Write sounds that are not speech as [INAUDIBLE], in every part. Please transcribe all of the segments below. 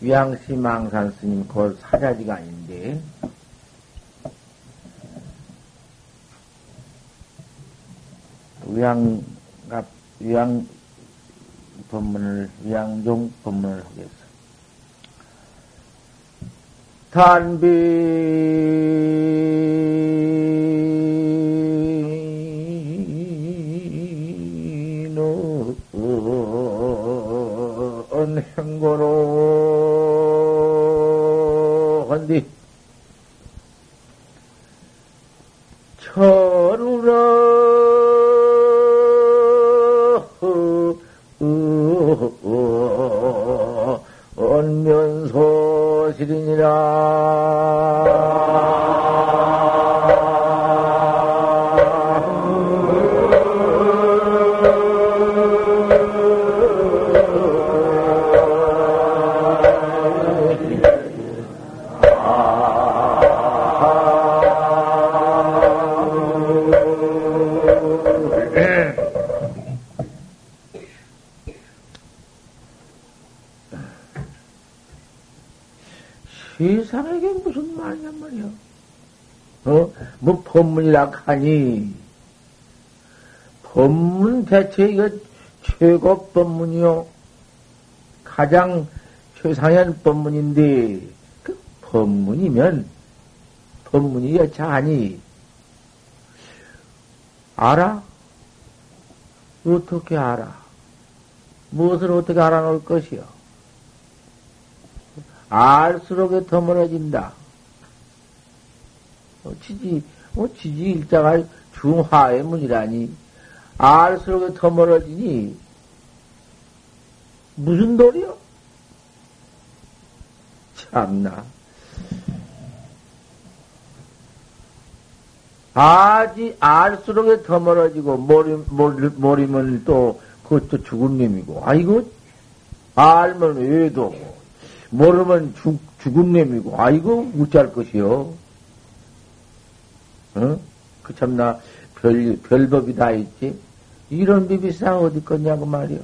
위양시 망산 스님 곧 사자지가 아닌데 위양 위양 법문을 위양종 법문을 하겠어. 단비는 행고로 언면소실이니라 법문이라 하니 법문 대체 이거 최고 법문이요. 가장 최상현 법문인데 그 법문이면 법문이 여차하니 알아? 어떻게 알아? 무엇을 어떻게 알아놓을 것이요? 알수록에 더 멀어진다. 어, 지지, 어, 지지 일자가 중화의 문이라니. 알수록에 더 멀어지니, 무슨 도리요? 참나. 아지, 알수록에 더 멀어지고, 모림, 모리, 모리면 또, 그것도 죽은 놈이고, 아이고, 알면 왜도, 모르면 죽, 죽은 놈이고, 아이고, 우짤 것이요. 어? 그 참나, 별, 별법이 다 있지. 이런 비비상 어디 있겠냐고 말이요.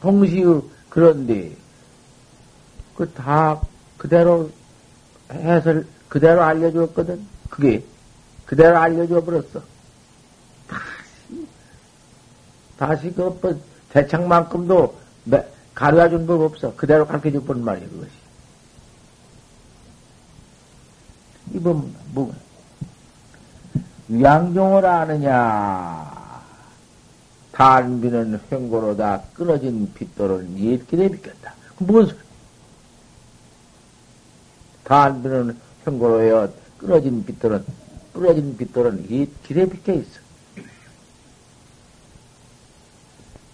동시에, 그런데, 그 다 그대로 해설, 그대로 알려줬거든. 그게, 그대로 알려줘 버렸어. 다시, 다시 그, 뭐, 대창만큼도 가르쳐 준 법 없어. 그대로 가르쳐 줄 뿐 말이야, 그것이. 이번, 뭐, 양종을 아느냐. 단비는 횡고로다 끊어진 빗돌은 옛길에 비켰다. 무슨 소리? 단비는 횡고로여 끊어진 빗돌은, 끊어진 빗돌은 옛길에 비켜 있어.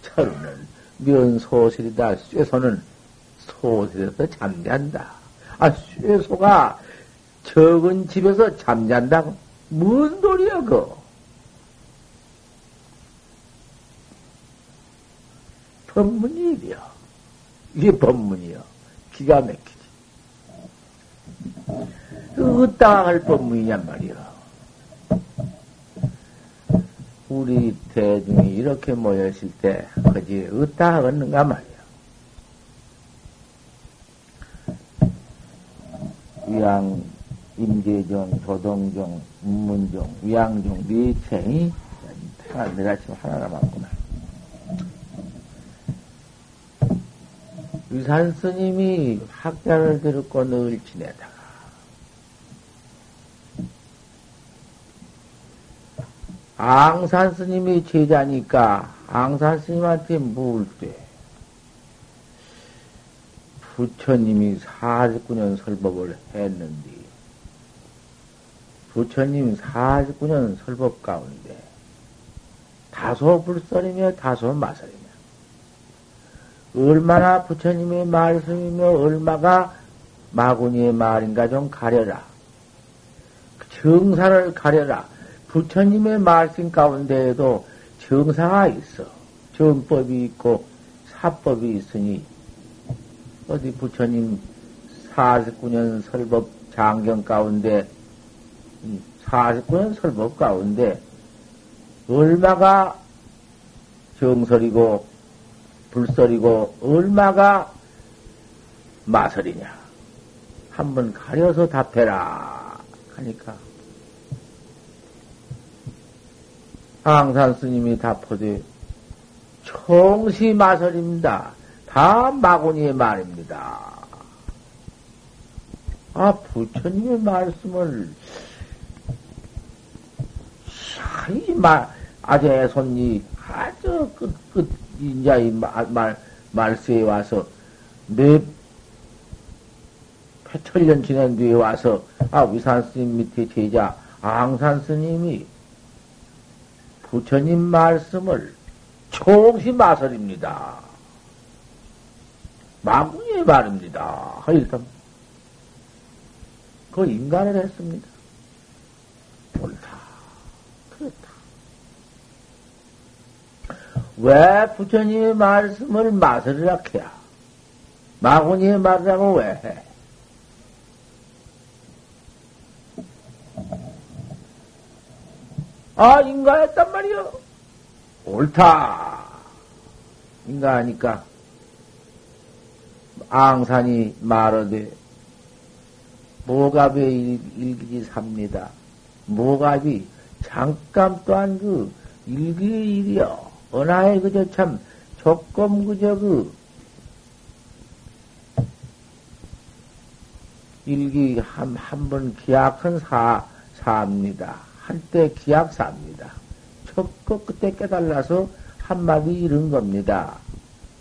철은 면소실이다. 쇠소는 소실에서 잠잔다. 아, 쇠소가 적은 집에서 잠잔다고? 뭔 소리야, 그? 법문이이요 이게 법문이요. 기가 막히지. 으따가 할 법문이냔 말이야. 우리 대중이 이렇게 모였을 때, 그지, 으따 하겠는가 말이야. 위양, 임재정, 조동정, 문종, 위양종, 네체이 하나, 내가 지금 하나 남았구나. 유산 스님이 학자를 들었고 늘 지내다가, 앙산 스님이 제자니까 앙산 스님한테 물 때, 부처님이 49년 설법을 했는데, 부처님 49년 설법 가운데, 다소 불설이며 다소 마설이며, 얼마나 부처님의 말씀이며 얼마가 마구니의 말인가 좀 가려라. 정사를 가려라. 부처님의 말씀 가운데에도 정사가 있어. 정법이 있고 사법이 있으니 어디 부처님 49년 설법 장경 가운데 49년 설법 가운데 얼마가 정설이고 불설이고 얼마가 마설이냐? 한번 가려서 답해라. 하니까 항산 스님이 답하되 총시 마설입니다. 다 마구니의 말입니다. 아, 부처님의 말씀을, 이 말, 아재 손이 아주 끝, 끝, 인자 이 말, 말, 말세에 와서 몇, 천년 지난 뒤에 와서, 아, 위산 스님 밑에 제자, 앙산 스님이 부처님 말씀을 총시 마설입니다. 마구니의 말입니다. 일단, 그 인간을 했습니다. 옳다. 왜 부처님의 말씀을 마설이라 해야? 마구니의 말이라고 왜 해? 아, 인간했단 말이요. 옳다. 인간하니까 앙산이 말하되 모갑에 일기지 삽니다. 모갑이 잠깐 또한 그 일기의 일이여. 은하에 그저 참 조금 그저 그 일기 한, 한 번 기약한 사, 사입니다. 한때 기약사입니다. 척거 그때 깨달아서 한마디 이런 겁니다.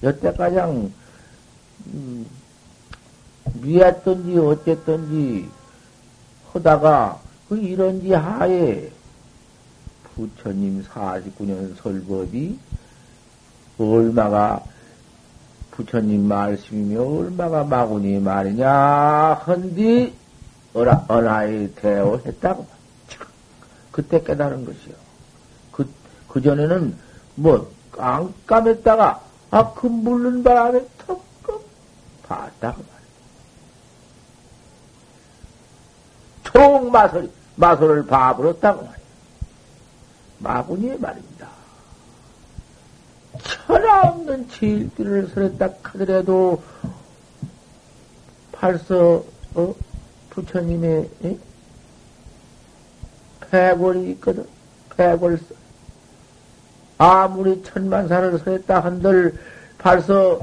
여태 가장 음, 미했던지 어쨌던지 하다가 그 이런지 하에 부처님 49년 설법이 얼마가 부처님 말씀이며 얼마가 마구니 말이냐 헌디 어라, 언하에 대오했다고 그때 깨달은 것이요. 그, 그전에는 뭐, 깜깜했다가, 아, 그 물른 바람에 턱 봤다고 말이야. 총 마술, 마술을 봐버렸다고 말이야. 마구니의 말입니다. 천하 없는 질길을 설했다 하더라도, 벌써, 어, 부처님의, 에? 폐골이 있거든. 폐골, 아무리 천만사를 서했다 한들 벌써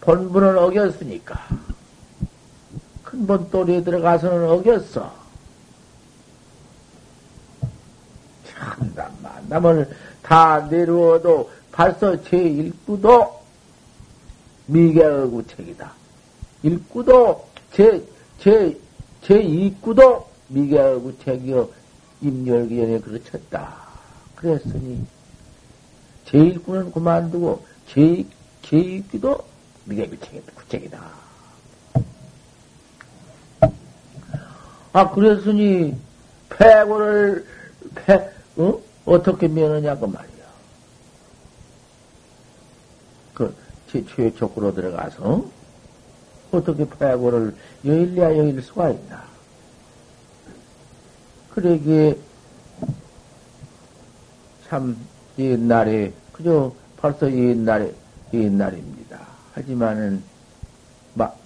본분은 어겼으니까. 큰본 또리에 들어가서는 어겼어. 참담, 만담을 다 내려워도 벌써 제1구도 미개의 구책이다. 1구도 제, 제, 제2구도 미개의 구책이여 임열기전에 그르쳤다. 그랬으니, 제1구는 그만두고, 제, 제2기도 미개구책이다. 구책이다. 아, 그랬으니, 패고를, 패, 어? 어떻게 면하냐고 말이야. 그, 제 최초구로 들어가서, 어떻게 패고를 여일래야 여일 수가 있나. 그러기에 참 옛날에 그저 벌써 옛날에 옛날입니다. 하지만은 막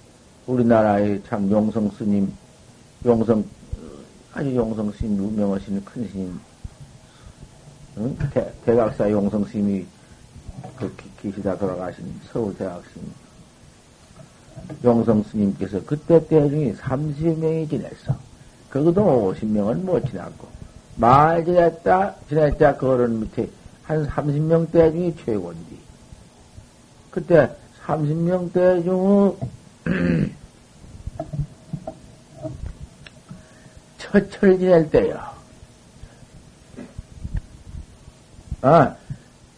우리나라의 참 용성 스님 용성 아주 용성 스님 유명하신 큰 스님 응? 대, 대각사 용성 스님이 그 계시다 돌아가신 서울 대학생 용성 스님께서 그때 때중에 30명이 지냈어. 그것도 50명은 못 지났고, 말 지냈다, 지냈다, 그거는 밑에 한 30명 대 중에 최고인데, 그때 30명 대 중에 [CLEARS THROAT] 처철 지낼 때요. 아,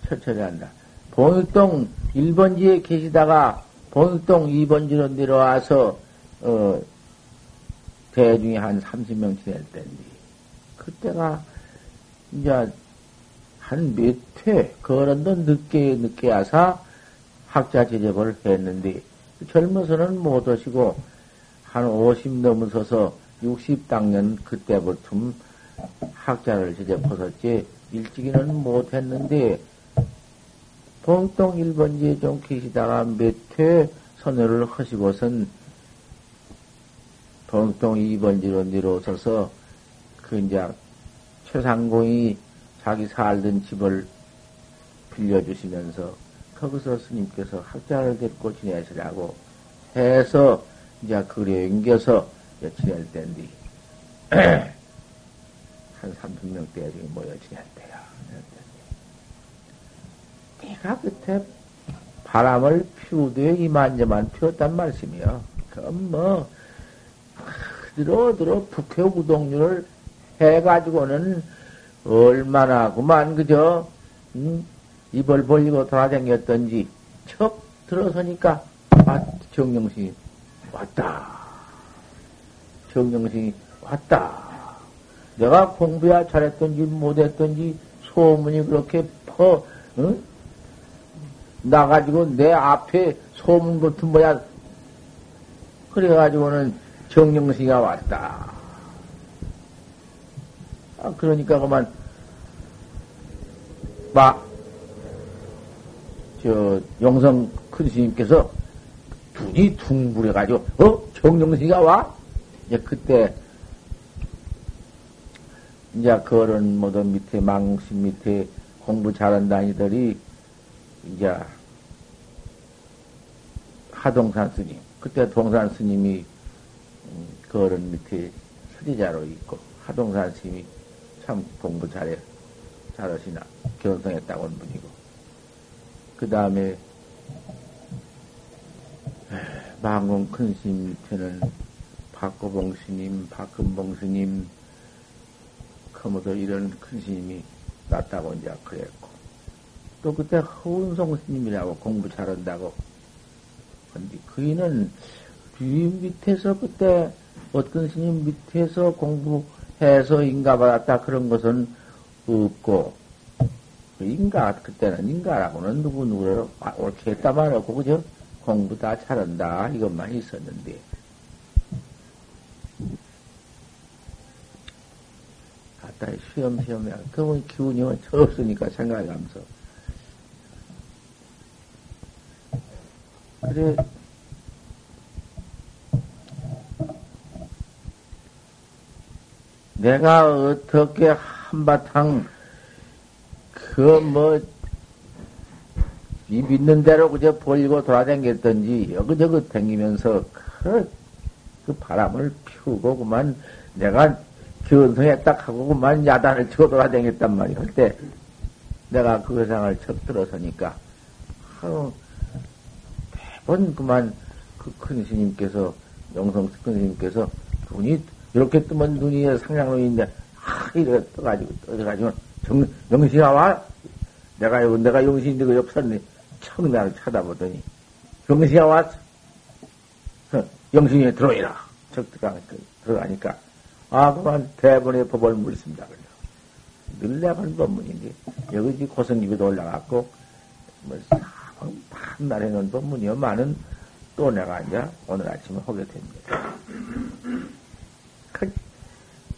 처철이 한다. 봉육동 1번지에 계시다가 봉육동 2번지로 내려와서, 어, 대중이 한 30명 지낼 때인데, 그때가 이제 한 몇 회, 그런도 늦게, 늦게 와서 학자 제접을 했는데, 젊어서는 못 오시고, 한 50 넘어서서 60 당년 그때부터 학자를 제접하셨지, 일찍이는 못 했는데, 동동 1번지에 좀 계시다가 몇 회 선호를 하시고선 동동 2번지로 내려오셔서 그 이제 최상공이 자기 살던 집을 빌려주시면서 거기서 스님께서 학자를 데리고 지내시라고 해서 이제 그래 옮겨서 지낼 때인데 [CLEARS THROAT] 한 30명대 지금 모여 지냈대요. 내가 그때 바람을 피우되 이만저만 피웠단 말씀이요. 그럼 뭐, 들어, 들어, 북해 우동률을 해가지고는 얼마나 그만, 그저, 음, 입을 벌리고 돌아다녔던지, 척 들어서니까, 아, 정영신이 왔다. 정영신이 왔다. 내가 공부야 잘했던지 못했던지 소문이 그렇게 퍼, 응? 나가지고 내 앞에 소문 같은 뭐야. 그래가지고는 정영신이가 왔다. 아, 그러니까 그만, 막, 저, 영성 큰 스님께서 눈이 둥그래가지고, 어? 정영신이가 와? 이제 그때, 이제 그런 모두 밑에, 망신 밑에 공부 잘한다 아니들이, 이제, 하동산 스님, 그때 동산 스님이, 음, 그런 밑에 서지자로 있고, 하동산 스님이 참 공부 잘해, 잘하시나, 견성했다고 한 분이고, 그 다음에, 망공 큰 스님 밑에는 박고봉 스님, 박금봉 스님, 그모도 이런 큰 스님이 났다고 이제 그랬고, 또 그때 허운송 스님이라고 공부 잘한다고. 근데 그이는 주인 밑에서 그때 어떤 스님 밑에서 공부해서 인가 받았다 그런 것은 없고, 그 인가, 그때는 인가라고는 누구 누구를 옳게 했다 말하고, 그죠? 공부 다 잘한다. 이것만 있었는데. 갖다 쉬엄쉬엄, 그러면 기운이 없으니까 생각하면서. 그래, 내가 어떻게 한바탕, 그 뭐, 이 믿는 대로 그저 벌리고 돌아다녔던지, 여기저기 댕기면서 그, 그 바람을 피우고 그만 내가 견성했다 하고 그만 야단을 치고 돌아다녔단 말이야. 그때 내가 그 회상을 척 들어서니까, 아유, 매번 그만 그 큰 스님께서, 영성 큰 스님께서 눈이, 이렇게 뜨면 눈이 상냥눈인데, 아, 이래 떠가지고, 떠가지고, 정, 영신아 와? 내가, 내가 영신인데 그 옆섰네. 청나를 쳐다보더니, 영신아 왔어? 영신이 들어오라. 척 들어가니까, 들어가니까, 아, 그만 대본의 법을 물습니다. 늘 내가 한 법문인데, 여기 고성집에도 올라갔고, 뭐, 판날 해놓은 법문이요많은 또 내가 이제 오늘 아침에 하게 됩니다. 그,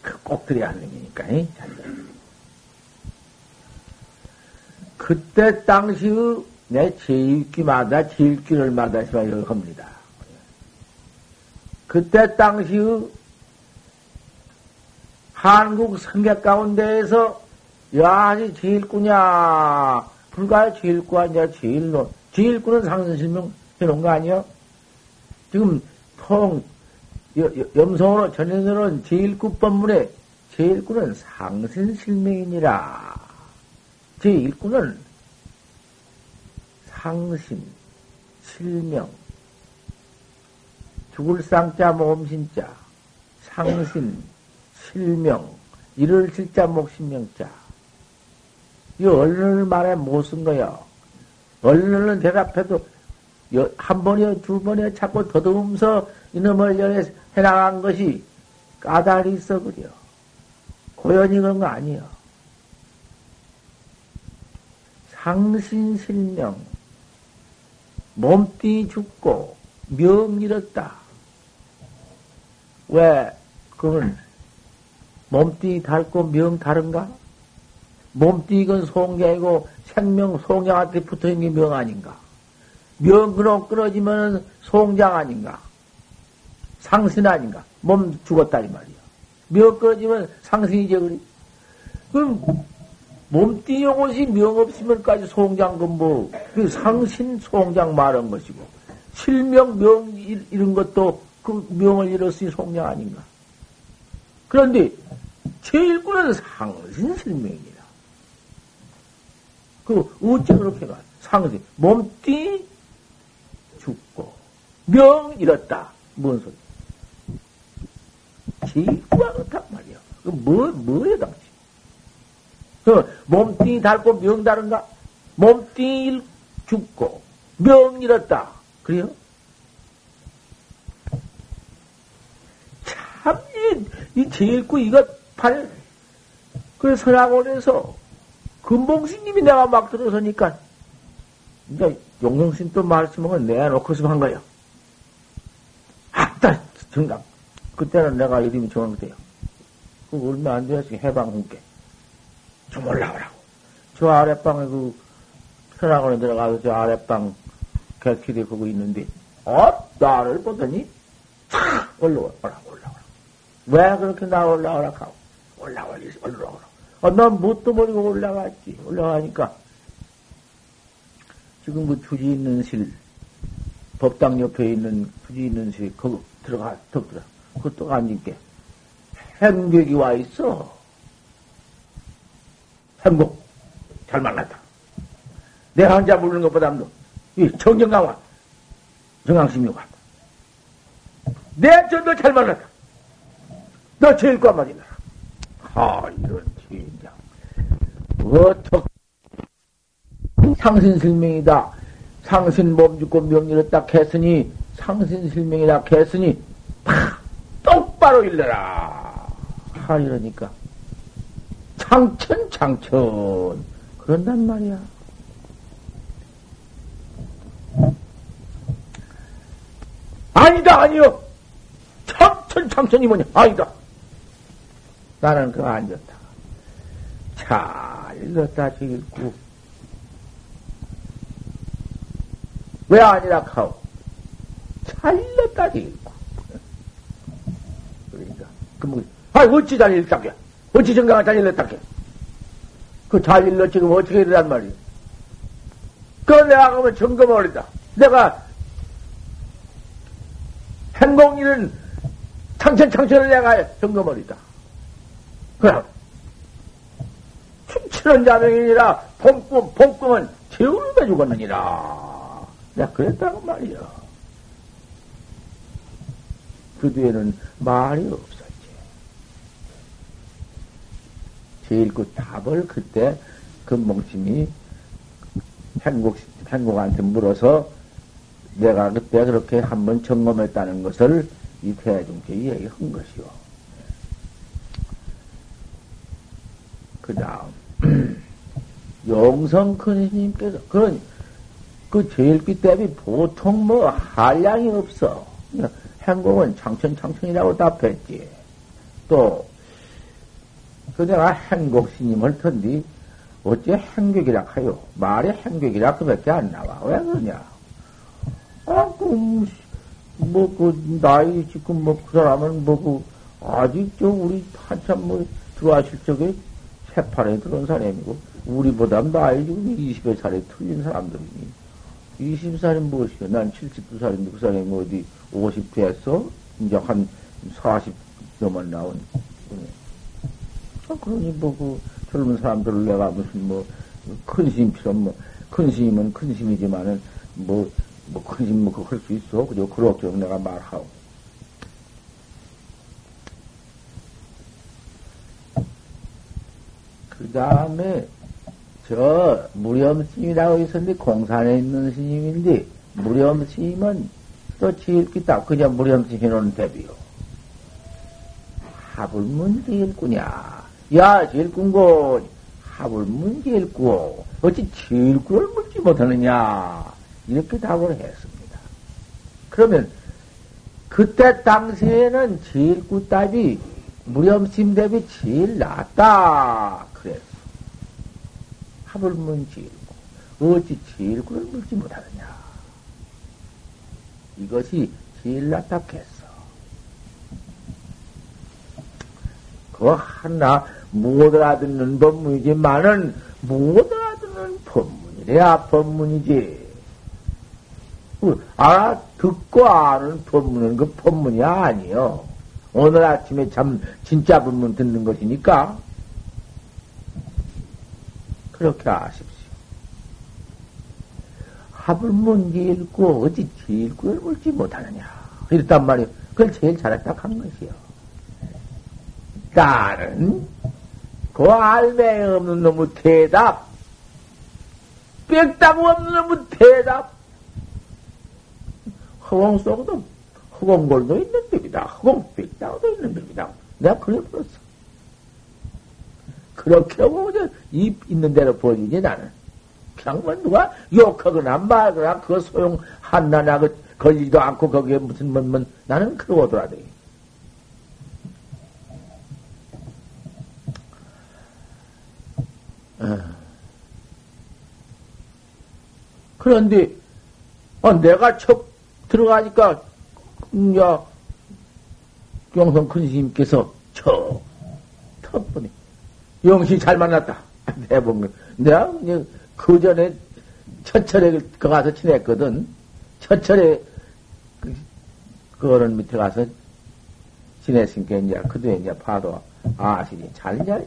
그꼭 들어야 하는 얘기니까, 이? 그때 당시의 내 제일기마다 제일기를 마다시마 합니다. 그때 당시의 한국 성격 가운데에서 야니 제일구냐 불과 제일구 아니야 제일로 제일구는 상승실명 해놓은 거 아니야? 지금 통 염성으로 전현으로는 제일구 법문에 제일구는 상신실명이니라 제일구는 상신, 실명, 죽을 쌍자 모음신자, 상신, 실명, 이를 실자 목신명자. 이 얼른을 말해 못 쓴 거야. 얼른은 대답해도 한 번이요, 두 번이요 자꾸 더듬으면서 이놈을 연해 해나간 것이 까다리 있어, 그려. 고연히 그런 거 아니야. 상신실명, 몸띠 죽고 명 잃었다. 왜? 그러면 몸띠 닳고 명 다른가? 몸띠 이건 송장이고 생명 송장한테 붙어 있는 게 명 아닌가? 명 그럼 끊어지면 송장 아닌가? 상신 아닌가? 몸 죽었다니 말이야. 명 끊어지면 상신이지, 그리. 그럼 몸띠 용옷이 명 없으면까지 송장 그 뭐, 그 상신 송장 말한 것이고, 실명 명 이런 것도 그 명을 잃었으니 송장 아닌가? 그런데 제일꾼은 상신 실명이라. 그 어째 그렇게 가? 상신 몸띠 죽고 명 잃었다. 뭔 소리? 제일꾼은 그렇단 말이야. 그 뭐, 뭐에 당시? 그 몸띠 닳고 명 다른가? 몸띠 죽고 명 잃었다. 그래요? 참, 이, 이 제일구 이거 팔, 그 선학원에서 금봉스님이 내가 막 들어서니까, 이제 용성신 또 말씀은 내놓고서 한 거예요. 아따, 정답. 그때는 내가 이름이 정황돼요. 그 얼마 안 되었으니 해방훈께. 좀 올라오라고. 저 아랫방에 그 선학원에 들어가서 저 아랫방 객실에 거기 있는데, 어? 나를 보더니, 탁! 올라와, 올라와, 올라와. 왜 그렇게 나 올라오라 하고, 올라와, 올라오라. 아, 난 뭣도 모르고 올라갔지. 올라가니까, 지금 그 주지 있는 실, 법당 옆에 있는 주지 있는 실, 거기 들어가, 덮더라. 그것도 앉을게. 행객이 와 있어. 행복. 잘 만났다. 내가 혼자 부르는 것보다도, 이 정정강화, 정강심이 왔다. 내 전도 잘 만났다. 너 제일 과말이다. 하, 이런. 어떻게, 상신실명이다. 상신 몸 죽고 명리를 딱 했으니, 상신실명이다 했으니, 팍! 똑바로 일러라. 하, 이러니까. 창천, 창천. 그런단 말이야. 아니다, 아니요. 창천, 창천이 뭐냐? 아니다. 나는 그거 안 좋다. 잘 읽었다, 읽고. 왜 아니라 카오? 잘 읽었다, 읽고. 그러니까. 그 뭐, 아, 어찌 잘 읽었다게? 어찌 정강을 잘 읽었다게? 그잘 읽었 지금 어떻게 이러란 말이야? 그 내가 그러면 점검을 올린다. 내가 행공일은 창천 창천을 내가 점검을이다. 그럼 춘 천은 자명이니라 봄꿈 봄꿈은 재우를 매 죽었느니라. 내가 그랬다고 말이야. 그 뒤에는 말이 없었지. 제일 그 답을 그때 금봉심이 행복, 행복한테 물어서 내가 그때 그렇게 한번 점검했다는 것을 이 대중께 얘기한 것이요. 그 다음, 용성 큰 스님께서, 그런, 그 제일귀 대비 보통 뭐 한량이 없어. 행복은 창천창천이라고 답했지. 또, 그 내가 행복 스님을 텐디, 어째 행격이라 하요? 말에 행격이라 그밖에 안 나와. 왜 그러냐? 아, 그, 뭐, 그, 나이 지금 뭐, 그 사람은 뭐, 그, 아직 저 우리 한참 뭐, 들어왔을 적에 새팔에 들어온 사람이고, 우리보다 나이 지금 20여 살에 틀린 사람들이니. 20살이 무엇이야? 난 79살인데 그 사람이 뭐 어디 50 됐어? 이제 한 40 넘어 나온. 아, 그러니 뭐, 그, 젊은 사람들을 내가 무슨 뭐, 큰 스님처럼 뭐, 큰 스님은 큰 스님이지만은, 뭐, 뭐, 큰 심 뭐, 그거 할 수 있어. 그죠? 그렇게 내가 말하고. 다음에, 저, 무렴스님이라고 있었는데, 공산에 있는 스님인데, 무렴스님은 또 지일기다. 그냥 무렴스님이는 대비요. 하불문 지일구냐. 야, 지일꾼고, 하불문 지일구. 어찌 지일구를 묻지 못하느냐. 이렇게 답을 했습니다. 그러면 그때 당시에는 제일 굿답이 무렴심 대비 제일 낫다. 합을 문지일고 어찌 제일구를 물지 못하느냐. 이것이 제일 납답했어. 그 하나 못 알아듣는 법문이지만은 못 알아듣는 법문이래야 법문이지. 그 알아 듣고 아는 법문은 그 법문이 아니요. 오늘 아침에 참 진짜 법문 듣는 것이니까 그렇게 아십시오. 문제 읽고 어찌 구을 물지 못하느냐. 이랬단 말이요. 그걸 제일 잘했다 한 것이요. 나는 그 알매 없는 놈의 대답, 빽답 없는 놈의 대답, 허공 속도 허공골도 있는 법이다. 허공 빽답도 있는 법이다. 내가 그래 버렸어. 그렇게 하고 입 있는 대로 버리지 나는. 그냥 누가 욕하거나 말거나 그 소용 한나나 그 걸리지도 않고 거기에 무슨 뭐, 뭐 나는 그러고 돌아다니. 어. 그런데 어, 내가 척 들어가니까 음, 야 영성 큰 스님께서 척 턱보니 영시 잘 만났다. 대본 [LAUGHS] 내가 그 전에 첫철에 그 가서 지냈거든. 첫철에 그, 그 밑에 가서 지냈으니까 이제 그도 이제 봐도 아시니 잘 이제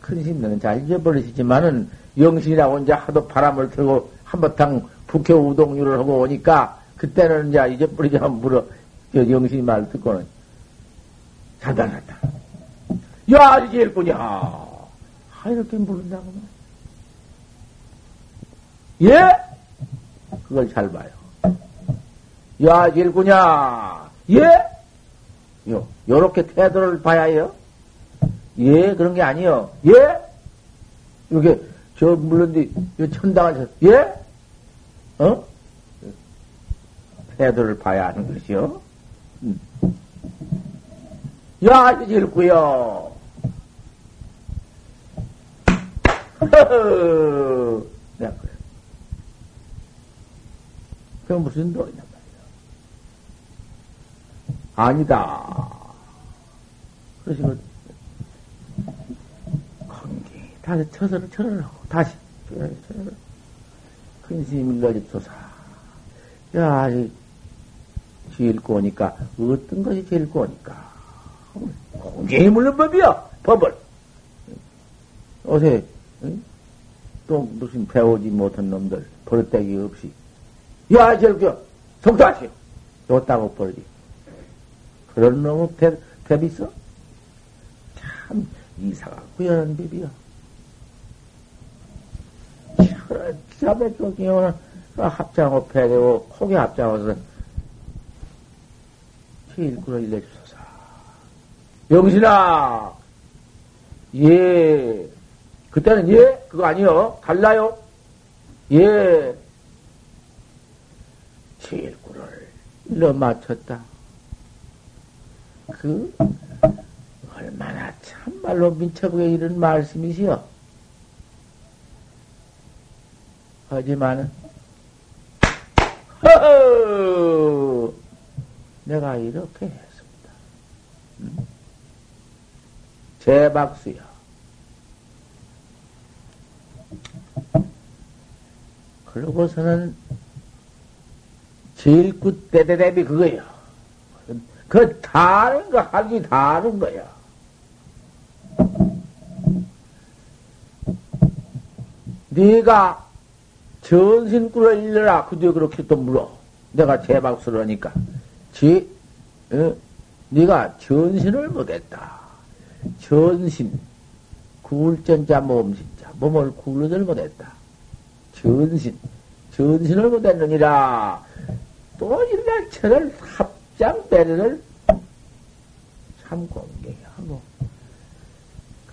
큰 심는 잘 잊어버리시지만은 영신이라고 이제 하도 바람을 틀고 한바탕 북해 우동류를 하고 오니까 그때는 이제 잊어버리지 않 물어 영신이 말 듣고는 자단하다. 야 이제 일꾼이야. 아 이렇게 부른다고. 예? 그걸 잘 봐요. 야, 일구냐? 예? 요, 요렇게 태도를 봐야 해요? 예, 그런 게 아니요. 예? 이게, 저, 물론, 이 천당을, 예? 어? 태도를 봐야 하는 것이요. 음. 야, 일구요. [LAUGHS] 내가 그래. 그럼 무슨 도이냐 말이야. 아니다. 그러시면, 관계, 다시 쳐서 철을 하고, 다시, 철을, 철을. 큰스님 일러집소사. 야, 제일 꼬니까, 어떤 것이 제일 꼬니까? 공쟁이 물는 법이야, 법을. 어제, 응? 또 무슨 배우지 못한 놈들, 버릇대기 없이. 야, 저기요, 성도하시오. 좋다고 버리지. 그런 놈의 배, 배 있어? 참, 이사가 법이야. 저배 쪽에 오는 합장호 패되고, 혹에 합장호서, 제일구를 일러주소서. 영신아! 예. 그때는 예? 그거 아니요. 달라요? 예. 제일구를 일러 맞췄다. 그, 얼마나 참말로 민첩하게 이런 말씀이시여. 하지만은, 허허! 내가 이렇게 했습니다. 음? 제 박수야. 그러고서는 제일 끝 때대대비 그거야. 그 다른 거 하기 다른 거야. 네가 전신꿀을 일러라. 그뒤 그렇게 또 물어. 내가 제박수를 하니까. 지, 어? 네가 전신을 못했다. 전신. 굴전자 몸신자. 몸을 굴러들 못했다. 전신. 전신을 못했느니라. 또 이날 저를 합장 배를 참 공경하고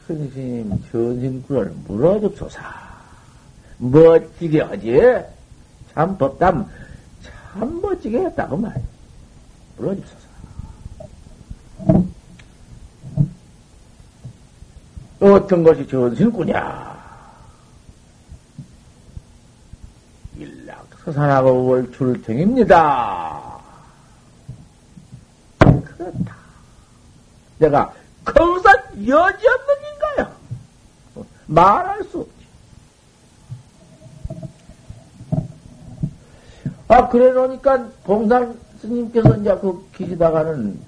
큰 스님 전신구를 물어줍소사. 멋지게 하지? 참 법담 참 멋지게 했다고 말이야. 물어줍소사. 어떤 것이 전신구냐? 서산하고 월출등입니다. 그렇다. 내가 거기서 여지없는 인가요? 말할 수 없지. 아, 그래 놓으니까 봉산 스님께서 이제 그 계시다가는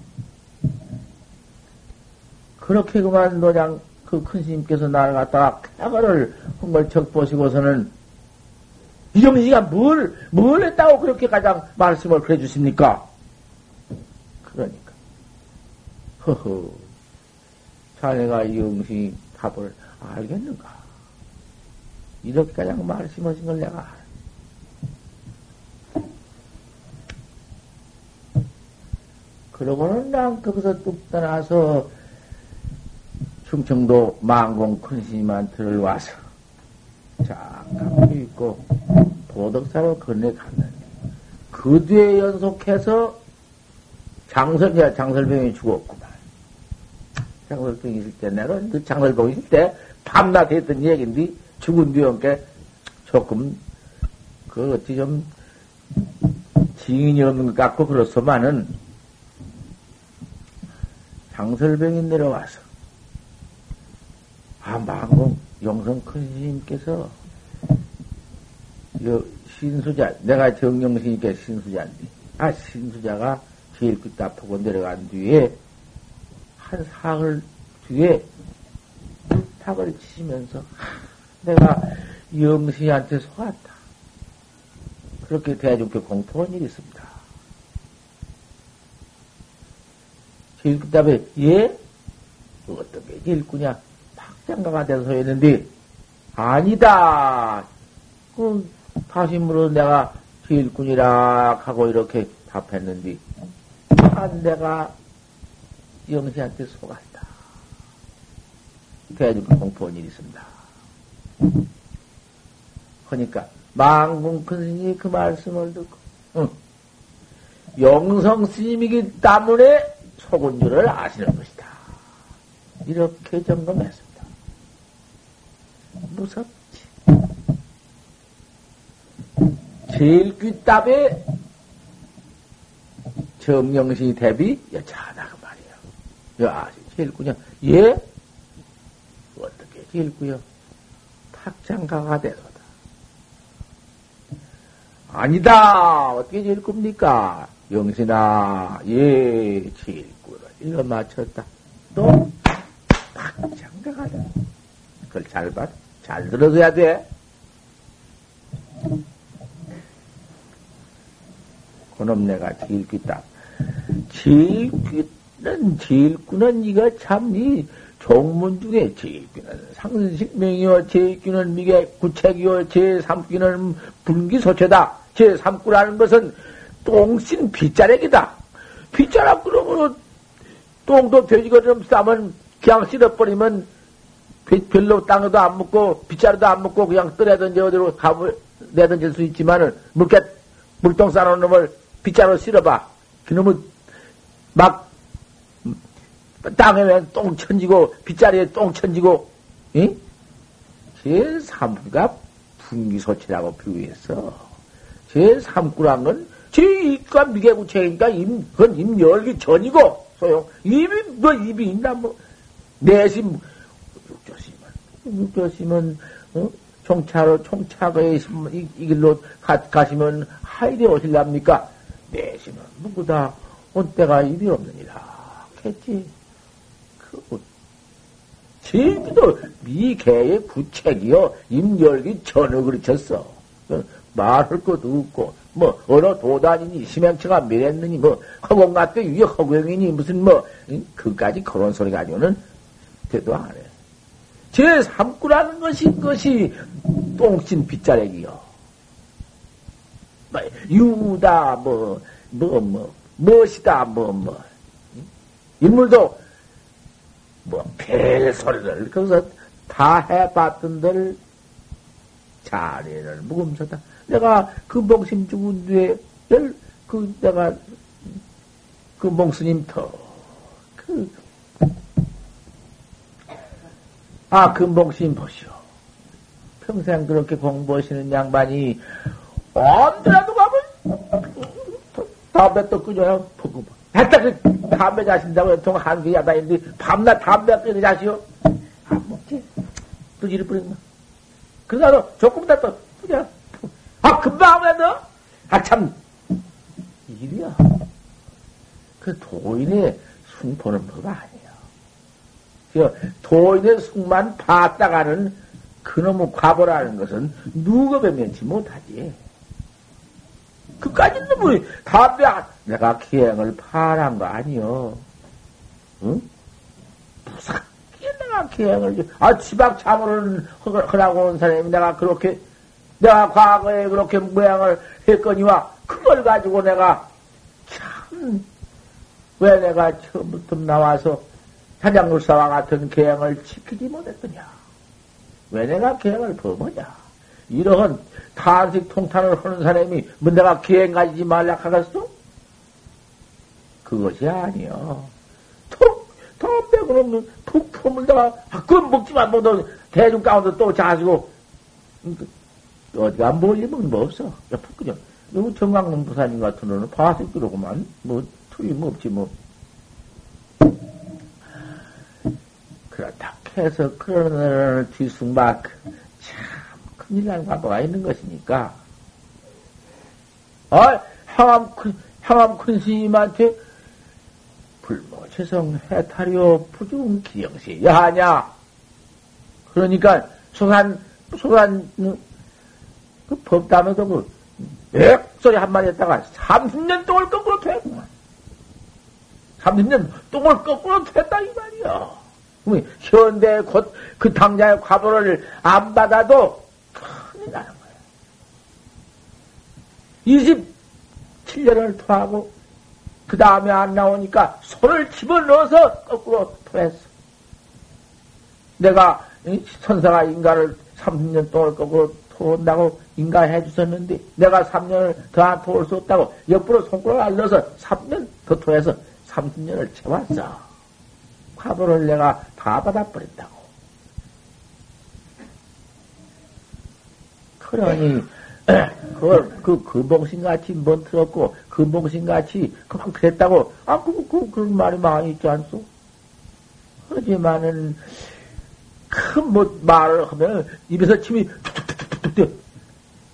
그렇게 그만 노냥 그큰 스님께서 나를 갖다가 쾌거를 한 걸 적보시고서는 이정씨가 뭘, 뭘 했다고 그렇게 가장 말씀을 그래 주십니까? 그러니까. 허허. 자네가 이영시 답을 알겠는가? 이렇게 가장 말씀하신 걸 내가 그러고는 난 거기서 뚝 떠나서 충청도 망공 큰 스님한테를 와서 잠깐 있고 도덕사로 건네갔는데 그 뒤에 연속해서 장설이야 장설병이 죽었구만. 장설병이 있을 때 내가 그 장설병이 있을 때 밤낮 했던 얘기인데 죽은 뒤에 함께 조금 그 어찌 좀 지인이 없는 것 같고 그렇소만은 장설병이 내려와서 아 망공 용성 큰 스님께서 신수자 내가 정령 스님께 신수자인데 아 신수자가 제일 끝다 보고 내려간 뒤에 한 사흘 뒤에 탁을 치면서 내가 영신한테 속았다. 그렇게 대중께 공포한 일이 있습니다. 제일 끝답에 예? 어떻게 제일 꾸냐? 박장가가 돼서 했는데 아니다. 그 물어 내가 제일꾼이라 하고 이렇게 답했는데 아, 내가 영시한테 속았다. 대중 공포한 일이 있습니다. 그러니까 망궁 큰 스님이 그 말씀을 듣고 응. 영성 스님이기 때문에 속은 줄을 아시는 것이다. 이렇게 점검했습니다. 무섭지. 제일 귀답에 정영시 대비 여차하다 그 말이에요. 야, 제일 꾸냐? 예? 어떻게 제일 꾸요? 탁장가가 돼서다. 아니다. 어떻게 제일 꿉니까? 영신아, 예, 제일 꾸를 이거 맞췄다. 또 탁장가가 돼. 그걸 잘 봐. 잘 들어줘야 돼. 그놈 내가 제일 귀다. 제일 귀는, 제일 꾸는 이가 참, 이 종문 중에 제일 귀는 상식명이요, 제일 귀는 미개 구책이요, 제3귀는 분기소체다. 제3구라는 것은 똥신 빗자락이다. 빗자락 그러면 똥도 돼지거름 싸면 그냥 쓸어버리면 별로 땅도 안 묻고 빗자루도 안 묻고 그냥 떠내든지 어디로 가을 내던질 수 있지만은 물개 물똥 싸놓은 놈을 빗자루 실어봐. 그놈은 막 땅에 똥 천지고 빗자리에 똥 천지고 응? 제3구가 분기소치라고 비유했어. 제3구란 건 제2가 미개구체니까 임, 그건 임 열기 전이고 소용. 입이 뭐 입이 있나 뭐 내심 육조심은 육조심은 어? 총차로 총차거에 이, 이 길로 가, 가시면 하이데 오실랍니까? 내시는 누구다 온 때가 일이 없느니라 했지. 그 제기도 미개의 구책이요 임열기 전을 그르쳤어. 말할 것도 없고 뭐 어느 도단이니 심행처가 미랬느니 뭐 허공같대 위에 허공이니 무슨 뭐 그까지 그런 소리 가지고는 대도 안 해. 제3구라는 것이 것이 똥신 빗자락이요. 뭐, 유다, 뭐, 뭐, 뭐, 무엇이다, 뭐, 뭐. 인물도, 뭐, 별 소리를, 거기서 다 해봤던들, 자리를 묵음서다. 내가 그 몽심 죽은 뒤에, 그, 내가, 그 몽스님 터, 그, 아, 금봉신 보시오. 평생 그렇게 공부하시는 양반이 언제라도 가면, 담배 또 끄져요. 했다, 그 담배 자신다고 연통 한개 야다인데, 밤낮 담배 끄는 자시오? 안 먹지. 또 이리 뿌린다. 그러다 조금 더 또, 그냥, 아, 금방 하면 너? 아, 참, 일이야. 그 도인의 뭐가 아니에요. 그 도인의 숭만 봤다가는 그놈의 과보라는 것은 누구에 면치 못하지. 그까지 놈이 담배, 내가 기행을 파란 거 아니요. 응? 무섭게 내가 기행을, 아, 지박 참으로는 허라고 온 사람이 내가 그렇게, 내가 과거에 그렇게 모양을 했거니와, 그걸 가지고 내가 참, 왜 내가 처음부터 나와서 사장물사와 같은 계행을 지키지 못했더냐? 왜 내가 계행을 범하냐? 이러한 탄식 통탄을 하는 사람이 뭐 내가 계행 가지지 말라 하겠어? 그것이 아니여. 톡, 톡 빼고 없는 푹 퍼물다가, 아, 그건 먹지만 뭐, 너 대중 가운데 또 자시고, 어디가 멀리면 뭐 없어. 야, 푹 그냥. 너무 정강릉 부사님 같은 거는 파색기로구만. 뭐, 틀림없지, 뭐. 그렇다 해서 그런 뒤숭박, 참, 큰일 난 과거가 있는 것이니까. 아, 향암 큰, 향암 큰 스님한테 불모체성 해탈이요 부중 기영시 야하냐. 그러니까, 소산, 소산, 그 법담에도 그, 액소리 한마디 했다가 30년 동을 거꾸로 퇴했구만. 30년 똥을 거꾸로 퇴했다, 이 말이야. 현대 곧 그 당자의 과보를 안 받아도 큰일 나는 거야. 27년을 토하고, 그 다음에 안 나오니까 손을 집어넣어서 거꾸로 토했어. 내가 천사가 인가를 30년 동안 거꾸로 토한다고 인가해 주셨는데, 내가 3년을 더 안 토할 수 없다고 옆으로 손가락을 알려서 3년 더 토해서 30년을 채웠어. 화보를 내가 다 받아버린다고. 그러니, 그걸, 그, 금봉신 같이 뭔 들었고, 금봉신 같이 그만 그랬다고, 아, 그, 그, 그런 말이 많이 있지 않소? 하지만은, 큰 뭐, 말을 하면, 입에서 침이 툭툭툭툭툭.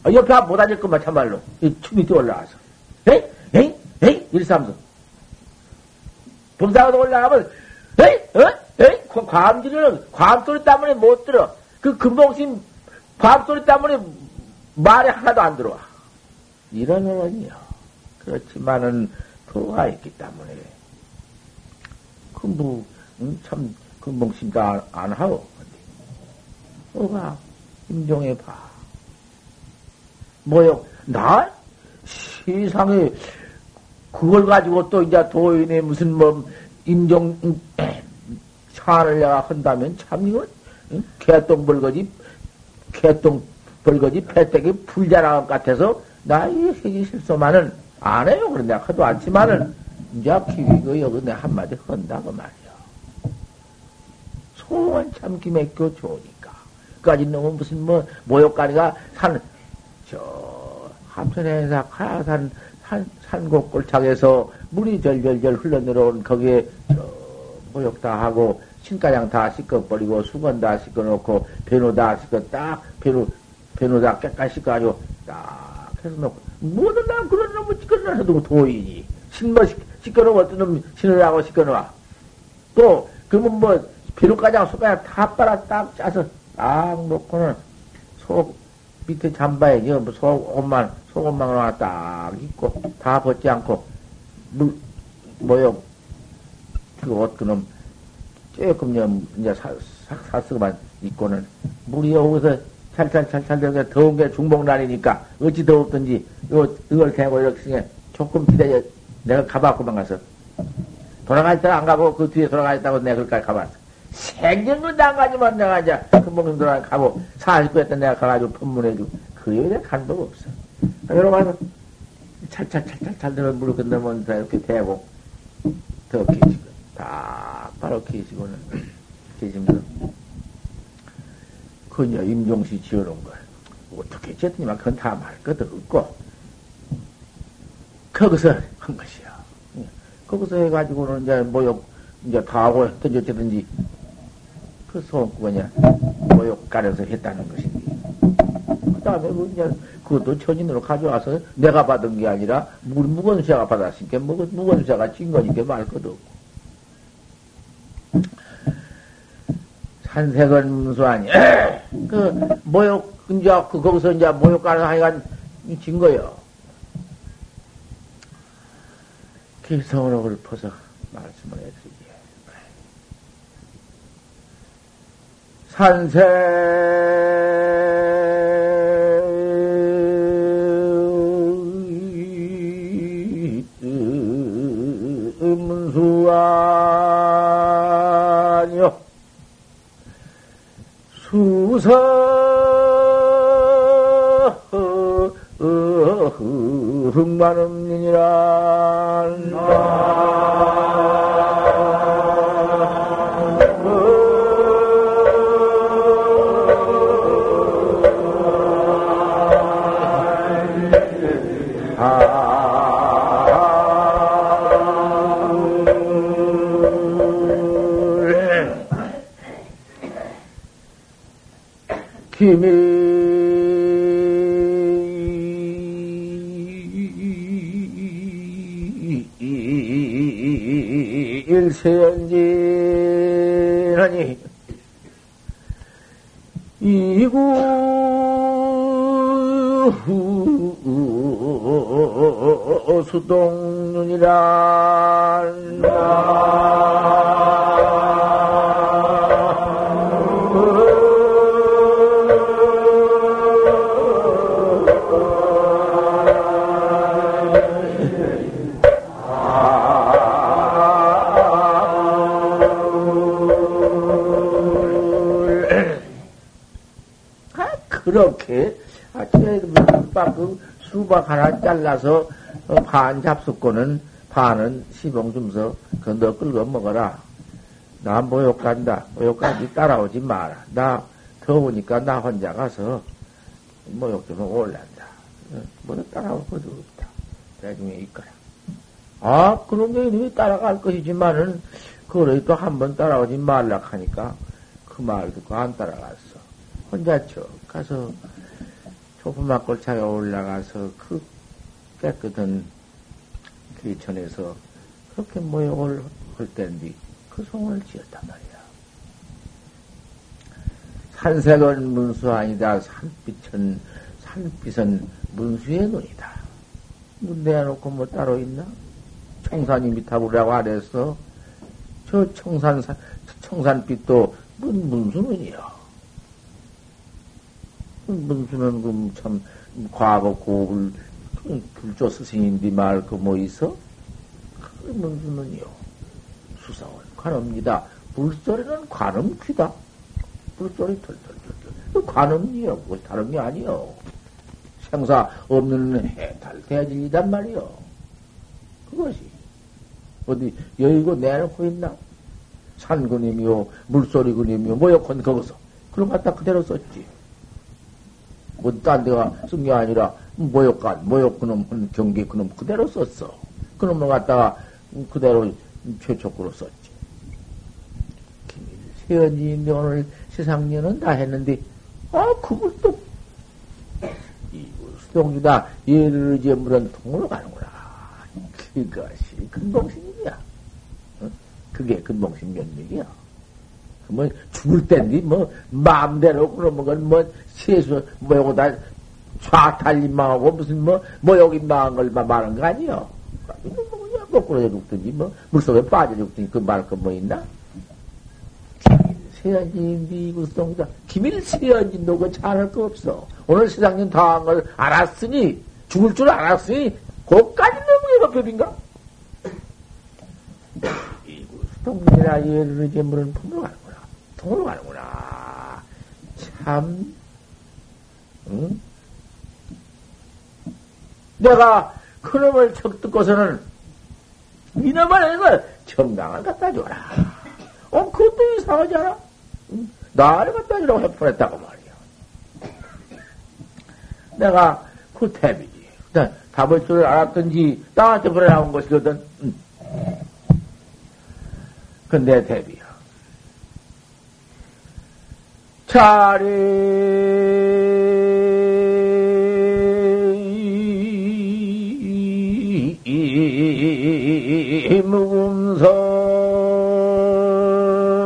아, 옆에 못 앉을 것만 참말로. 이 춤이 뛰어 올라와서. 에이? 에이? 에이? 이리삼서. 범사가 올라가면, 에이? 어? 에이? 과음질은 과음소리 때문에 못 들어. 그 금봉신 과음소리 때문에 말이 하나도 안 들어와. 어른이요. 그렇지만은 도가 있기 때문에. 그 뭐, 음, 참, 금봉신도 안, 안 하고. 도가 임종해 봐. 뭐요? 나? 세상에, 그걸 가지고 또 이제 도인의 무슨 뭐, 임종, 차를 내가 한다면 참 이거 개똥 벌거지 개똥 벌거지 패대기 불자랑 같아서 나이 해기 실소만은 안 해요. 그런 내가 하도 않지만은 이제 기위가 여기 내 한마디 한다고 말이야. 소원 참 기맥교 좋으니까. 그까지 너무 무슨 뭐 모욕가리가 산저 한편에서 가야산 산, 산곡 골창에서 물이 절절절 흘러내려온 거기에 저 모욕 다 하고 신가장 다 씻어버리고 수건 다 씻어놓고 배노 다 씻어 딱 배노 배노 다 깨끗이 씻어가지고 딱 해서 놓고 뭐든 나 그런 놈을 씻어놔서도 도인이. 신뭐 씻어놓으면 어떤 놈 신으라고 씻어놔 또 그러면 뭐 배노가장 소가장 다 빨아 딱 짜서 딱 놓고는 속 밑에 잠바에 뭐 속옷만 속옷만 하나 딱 입고 다 벗지 않고 물 뭐요 그옷 그놈 조금 좀 이제 사스만 입고는 물이 여기서 찰찰찰찰 되게 더운 게 중복날이니까 어찌 더웠든지 이거 이걸 대고 이렇게 조금 기다려 내가 가봤구만 가서. 돌아갈 때는 안 가고 그 뒤에 돌아가 있다고 내가 그까지 가봤어 생전도 안 가지만 금봉님 돌아 가고 40구 했던 내가 가가지고 법문해주고 그 여기에 간적 없어 여러분 가서 찰찰찰찰찰 되면 물을 건너면 이렇게 대고 더 계시고 딱 바로 계시고는 계시면서 그녀 임종시 지어놓은 거예요. 어떻게 쳤더니만 그건 다 말 것도 없고, 거기서 한 것이야. 거기서 해가지고는 이제 모욕, 이제 다 하고 했든지 어쨌든지, 그 소원구가 모욕 가려서 했다는 것인데. 그 다음에 그 이제 그것도 천인으로 가져와서 내가 받은 게 아니라 무건수자가 받았으니까 무건수자가 진 거니까 말 것도 없고. 산색은 문수아니. [CLEARS THROAT] 그, 모욕, 이제, 그, 거기서 이제 모욕 가는 하여간 진 거요. 기성으로 읊어서 말씀을 해드리지. 산색, 문수아니요. 수서. 흑만음이니라 반 잡숫고는 반은 시봉 좀서 그너 끌고 먹어라. 나 모욕 간다. 모욕까지 따라오지 마라. 나 더우니까 나 혼자 가서 모욕 좀 올란다. 어, 뭐 따라올 것도 없다. 대중에 있거라. 아, 그런 게 따라갈 것이지만은, 그래 또한 번 따라오지 말라 하니까 그 말 듣고 안 따라갔어. 혼자 쭉 가서 조그만 골차에 올라가서 그 깨끗한 귀천에서 그렇게 모욕을 할 때인데 그 송을 지었단 말이야. 산색은 문수 아니다. 산빛은, 산빛은 문수의 눈이다. 문 내놓고 뭐 따로 있나? 청산이 밑하고라고 안 했어. 저 청산, 청산빛도 문, 문수는이요. 문수는 그참 과거 고을 불조 스승인데 말그뭐 있어? 그 문수는요. 수사원 관음니다. 불소리는 관음 귀다. 불소리 털털털털. 관음이요. 그 다른 게 아니요. 생사 없는 해탈 대질이단 말이요. 그것이 어디 여의고 내놓고 있나? 산그님이요, 물소리그님이요, 뭐여건 거기서. 그럼 갖다 그대로 썼지. 뭐, 딴 데가 쓴 게 아니라, 모욕간, 모욕 그놈, 경계 그놈 그대로 썼어. 그놈을 갖다가 그대로 최초구로 썼지. 세연이인데 오늘 세상년은 다 했는데, 아, 그걸 또, 수동주다, 예를 이제 물은 통으로 가는구나. 그것이 근봉신이야. 어? 그게 근봉신 면목이야. 뭐, 죽을 땐디, 뭐, 마음대로, 그러면, 건 뭐, 세수, 뭐, 요거 다, 좌탈림 망하고, 무슨, 뭐, 뭐, 여기 망한 걸 말하는 거 아니요? 뭐, 그냥 거꾸로 죽든지, 뭐, 물속에 빠져 죽든지, 그말거뭐 있나? 세연진 미구성이다. 기밀 세연진도 그 잘할 거 없어. 오늘 세상님 당한 걸 알았으니, 죽을 줄 알았으니, 그까지 너무 예법인가? 이구수동이라 예를 이제 물은 품으로 가는구나. 통으로 가는구나. 참, 응? 내가 그놈을 척 듣고서는 이놈을 해서 정당을 갖다 줘라. 어, 그것도 이상하지 않아? 응? 나를 갖다 주라고 해보냈다고 말이야. 내가 그 답이지. 답을 줄 알았던지 나한테 그래 나온 것이거든. 응. 그내 답이야. 차례.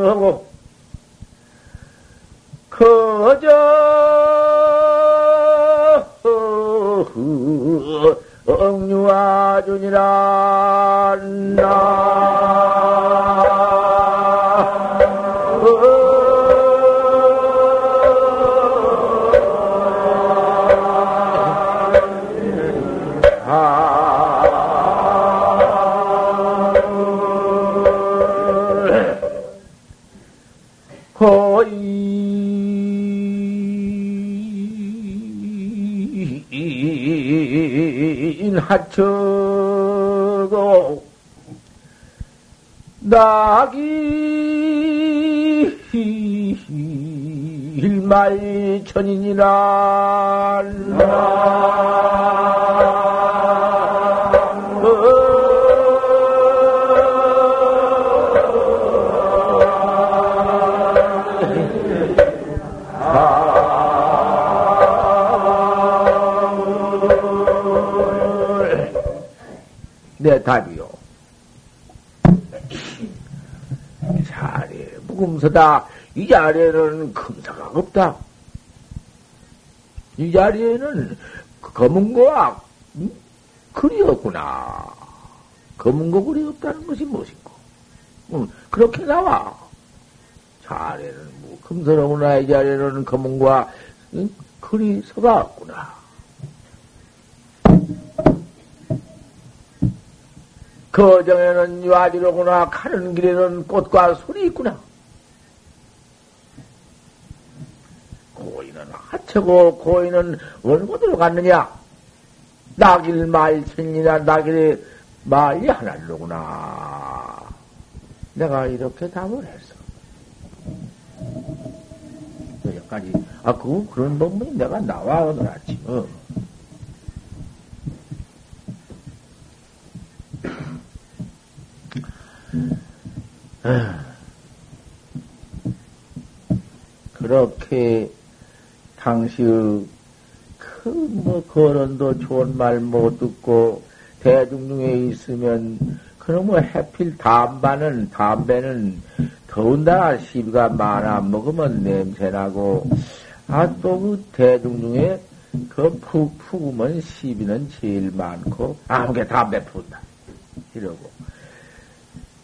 무금서하고 거저. 억류아준이라 나 하처고 낙이 일말 천인이라 답이요. 자리에 무금서다. 이 자리에는 금사가 없다. 이 자리에는 검은 거와 글이 없구나. 검은 거 글이 없다는 것이 무엇인고? 응, 그렇게 나와. 자리에는 뭐 금서로구나. 이 자리에는 검은 거와 글이 서가 없구나. 거정에는 유아지로구나 가는 길에는 꽃과 소리 있구나. 고인은 하체고 고인은 곳으로 갔느냐? 낙일 말천이나 낙일의 말이 하나로구나. 내가 이렇게 답을 했어. 여기까지. 아, 그, 그런 법문이 내가 나와, 오늘 아침. 어. 그렇게 당시의 큰뭐 거론도 좋은 말 못 듣고 대중 중에 있으면 그놈의 뭐 해필 담배는 담배는 더군다나 시비가 많아 먹으면 냄새나고 아 또 그 대중 중에 그푹 푸으면 시비는 제일 많고 아무게 담배 푼다. 이러고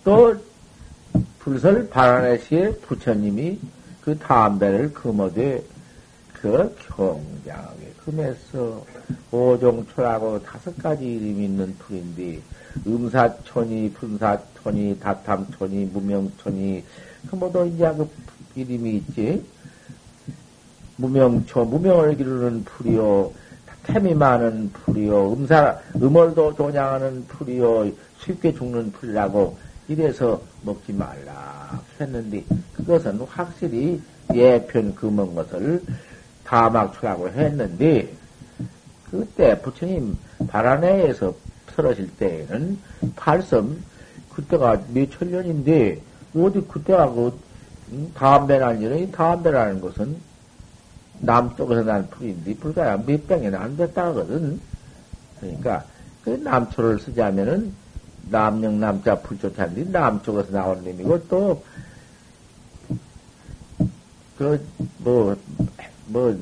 또 불설 바라네 시에 부처님이 그 담배를 금어되 그 경장하게 금해서 오종초라고 다섯 가지 이름이 있는 풀인데 음사촌이, 분사촌이, 다탐촌이, 무명촌이 그 뭐도 이제 그 이름이 있지. 무명초, 무명을 기르는 풀이요 템이 많은 풀이요 음사, 음월도 조냥하는 풀이요 쉽게 죽는 풀이라고 이래서 먹지 말라 했는데 그것은 확실히 예편 금은 것을 다막추라고 했는데 그때 부처님 바라내에서 설하실 때에는 팔섬 그때가 몇 천 년인데 어디 그때가 그 다음배는 년이 다음배라는 것은 남쪽에서 난 풀인데 불과 몇 병이나 안 됐다 하거든. 그러니까 그 남초를 쓰자면은 남영 남자 불조차인데 남쪽에서 나온 놈이고 또 그 뭐 뭐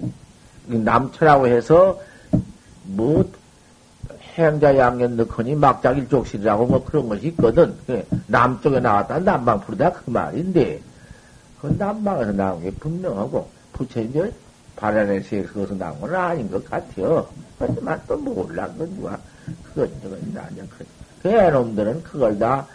남초라고 해서 뭐 해양자 양년 넣거니 막자일족실이라고 뭐 그런 것이 있거든. 그 남쪽에 나왔다 남방 부르다 그 말인데 그 남방에서 나온 게 분명하고 부처님들 바라네시에 그것서 나온 건 아닌 것 같아요. 하지만 또 몰라 그건 누가 그건 저건 나냐 그. 그놈들은 그걸 다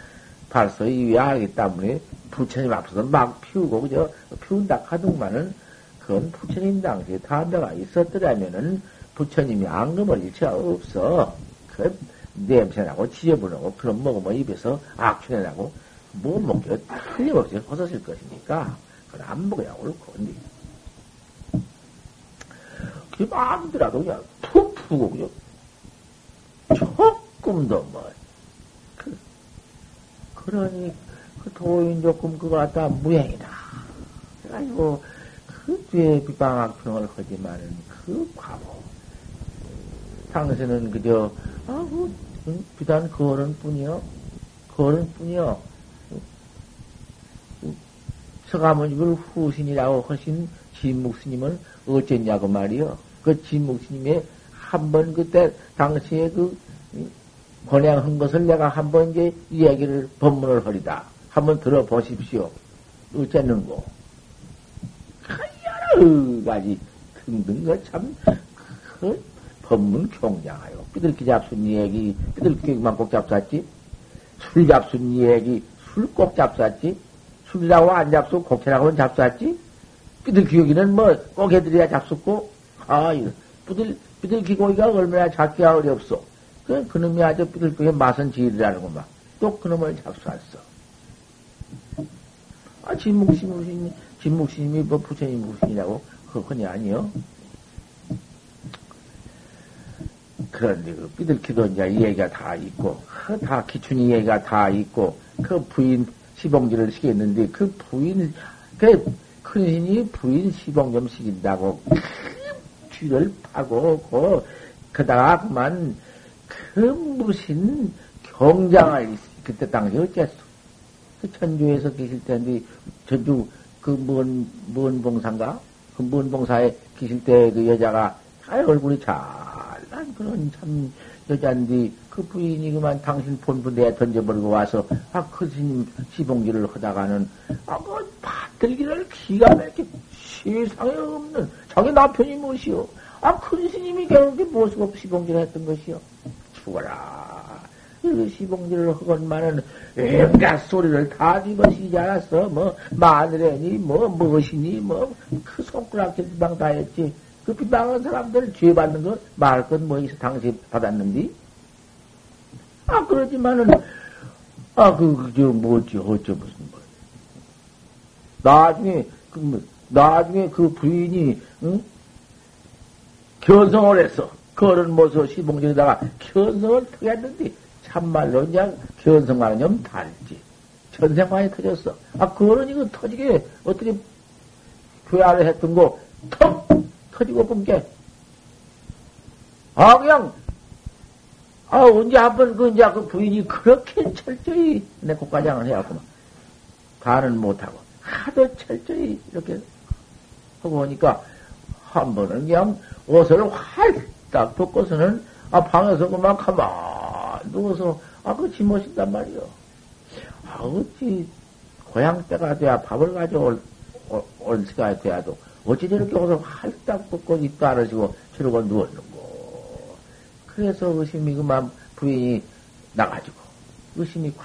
벌써 이해하기 때문에 부처님 앞서서 막 피우고, 그저 피운다 하더만은 그건 부처님 당시에 담배가 있었더라면은 부처님이 앙금을 일치가 없어. 그 냄새나고 지저분하고 그런 먹으면 입에서 악취내 나고 못 먹게 틀림없이 허서실 것이니까 그건 안 먹어야 옳고. 근데 그 마음대로라도 그냥 푹 푸고 그냥 조금도 뭐 그, 그러니 그 도인 조금 그거 갖다 무행이다. 그래가지고 그 뒤에 비방학평을 하지만은 그 과보. 당신은 그저 아그 비단 거른 뿐이요. 거른 뿐이요. 서가면 이걸 후신이라고 하신 진묵 스님은 어쨌냐고 말이요. 그 진묵 스님의 한 번 그때 당시에 그 번양한 것을 내가 한번 이제 이야기를 법문을 하리다. 한번 들어보십시오. 어쨌는고. 여러 가지 등등 그 참, 그 법문 경장하여. 삐들기 잡순 얘기, 삐들기만 꼭 잡쌌지? 술 잡순 얘기, 술 꼭 잡쌌지? 술이라고 안 잡수, 곡채라고는 잡쌌지? 삐들기 여기는 뭐, 꼭 해드려야 잡숫고, 아, 이거, 삐들, 삐들기 고기가 얼마나 잡기가 어렵소. 그, 그놈이 아주 삐들기의 맛은 지으라는구만. 또 그놈을 잡수었어. 아, 진묵신 무신, 진묵신님이 뭐 부처님 무신이라고, 그건이 아니요. 그런데 그 삐들기도 이제 이야기가 다 있고, 그 다 기춘이 얘기가 다 있고, 그 부인 시봉지를 시켰는데, 그 부인, 그 큰 신이 부인 시봉 좀 시킨다고, 그 쥐를 파고, 그, 그다가 그만, 그 무슨 경장을, 그때 당시 어쨌어. 그 천주에서 계실 때인데, 전주 그 뭔, 뭔 봉사인가? 그뭔 봉사에 계실 때 그 여자가, 아, 얼굴이 잘난 그런 참 여잔데, 그 부인이 그만 당신 본부 내에 던져버리고 와서, 아, 그 스님 시봉기를 하다가는, 아, 그 받들기를 기가 막히게 세상에 없는, 자기 남편이 무엇이요? 아, 큰 스님이 결국에 없이 시봉기를 했던 것이요? 죽어라. 그 시봉지를 하건만은 온갖 소리를 다 집어시키지 않았어. 뭐 마늘애니 뭐 무엇이니 뭐 그 손가락질 비방 다 했지. 그 비방한 사람들 죄 받는 거 말 건 뭐 있어 당시 받았는디? 아 그러지만은 아 그 그 저 뭐지 어쩌 무슨 뭐 나중에 그 뭐, 나중에 그 부인이 응? 견성을 했어. 그런 모습 시봉지에다가 견성을 터했는데 참말로 그냥 견성하는 좀 다르지. 전생만이 터졌어. 아, 그거는 이거 터지게 어떻게 교야를 했던 거, 턱! 터지고 본 게. 아, 그냥, 아, 언제 한 번, 그, 이제 그 부인이 그렇게 철저히 내 국가장을 해왔구만. 가는 못하고. 하도 철저히 이렇게 하고 오니까, 한 번은 그냥 옷을 활 딱 벗고서는, 아, 방에서 그만 가만 누워서, 아, 그 지못인단 말이요. 아, 어찌, 고향 때가 돼야 밥을 가져올, 올 시간이 돼야도, 어찌 저렇게 옷을 활딱 벗고 입도 안 하시고, 저러고 누웠는고. 그래서 의심이 그만 부인이 나가지고, 의심이 콱.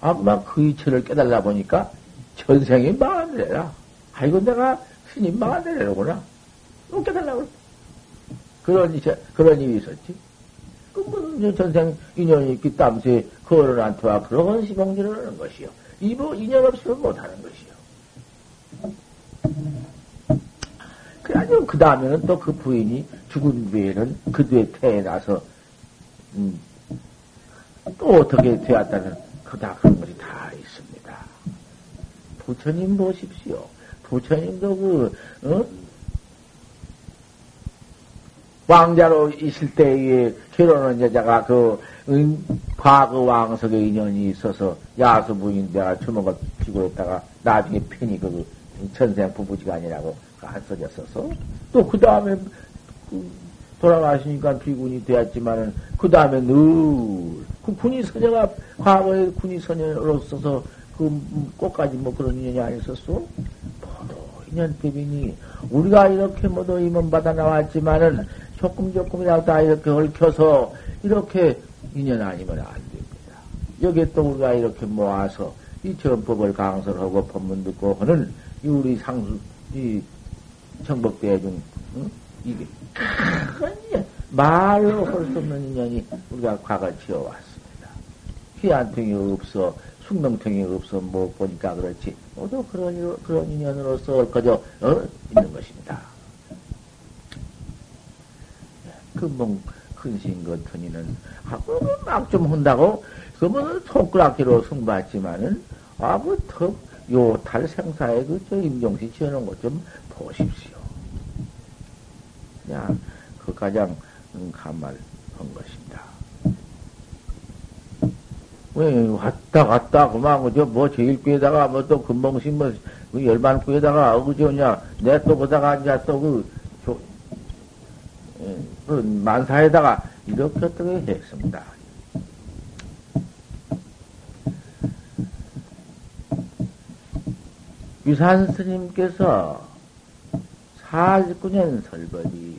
아, 그만 그 이치를 깨달아 보니까, 전생이 망한데라. 아이고, 내가 스님 망한데라구나. 또 깨달라고. 그런, 이 그런 일이 있었지. 그, 뭐, 전생 인연이 있기 땀새 거론한테와 그런 시봉지를 하는 것이요. 이뭐 인연 없이는 못하는 것이요. 그래가지고 그 다음에는 또 그 부인이 죽은 뒤에는 그 뒤에 태어나서 음, 또 어떻게 되었다는 그다 그런 것이 다 있습니다. 부처님 보십시오. 부처님도 그 어? 왕자로 있을 때에 결혼한 여자가 그 음, 과거 왕석에 인연이 있어서 야수 부인 내가 처먹어 피고 있다가 나중에 편히 그 천생 부부지간이라고 안 써졌어서 또 그 다음에 그 돌아가시니까 비군이 되었지만은 그 다음에 늘 그 군이 서녀가 과거에 군이 서녀로서서 그 꽃까지 뭐 그런 인연이 아니었었어? 모두 인연법이니 우리가 이렇게 모두 임원 받아 나왔지만은 조금 조금이라도 다 이렇게 얽혀서 이렇게 인연 아니면 안 됩니다. 여기에 또 우리가 이렇게 모아서 이 전법을 강설하고 법문 듣고 하는 이 우리 상수, 이 정법대중, 응? 이게 큰 인연, 말로 할 수 없는 인연이 우리가 과거 지어왔습니다. 귀한통이 없어, 숙명통이 없어, 못 보니까 그렇지. 모두 그런, 그런 인연으로서 얽혀져, 어? 있는 것입니다. 그뭐 큰신 같으니는 막좀 한다고 그러면 손가락기로 승부했지만은 아무튼 요달 생사에 그저 임종시 지어놓은 것 좀 보십시오. 그냥 그 가장 감말한 것입니다. 왜 왔다 갔다 그만 그저 뭐 제일 구에다가 뭐 또 금봉신 뭐 열반 구에다가 그저냐 내 또 보다가 이제 또그 예, 그 만사에다가 이렇게 어떻게 했습니다. 유산 스님께서 49년 설법이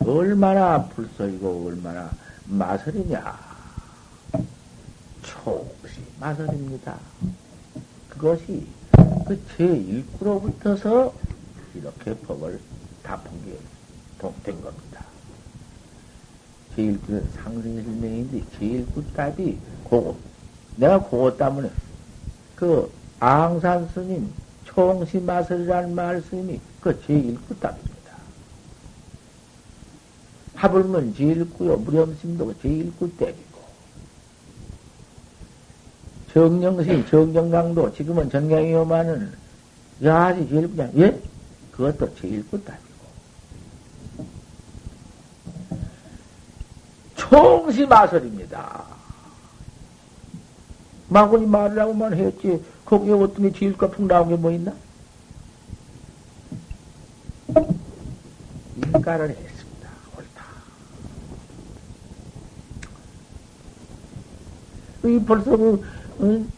얼마나 불설이고 얼마나 마설이냐. 초시 마설입니다. 그것이 그 제1구로부터서 이렇게 법을 다푼게 된 겁니다. 제1구는 상승일명인데 제1구 답이 그거. 내가 그거 때문에 그 앙산 스님 총시마설이라는 말씀이 그 제1구 답입니다. 하불문 제1구요, 무렴심도 제1구 땡이고, 정령심, 정정강도 지금은 정경이요만은 야지 제1구냐, 예? 그것도 제1구 답이고. 총시마설입니다. 마구니 말을 하고만 했지. 거기에 어떤 게 지을까 풍 나온 게 뭐 있나? 인가를 했습니다. 옳다. 이 벌써 그, 응?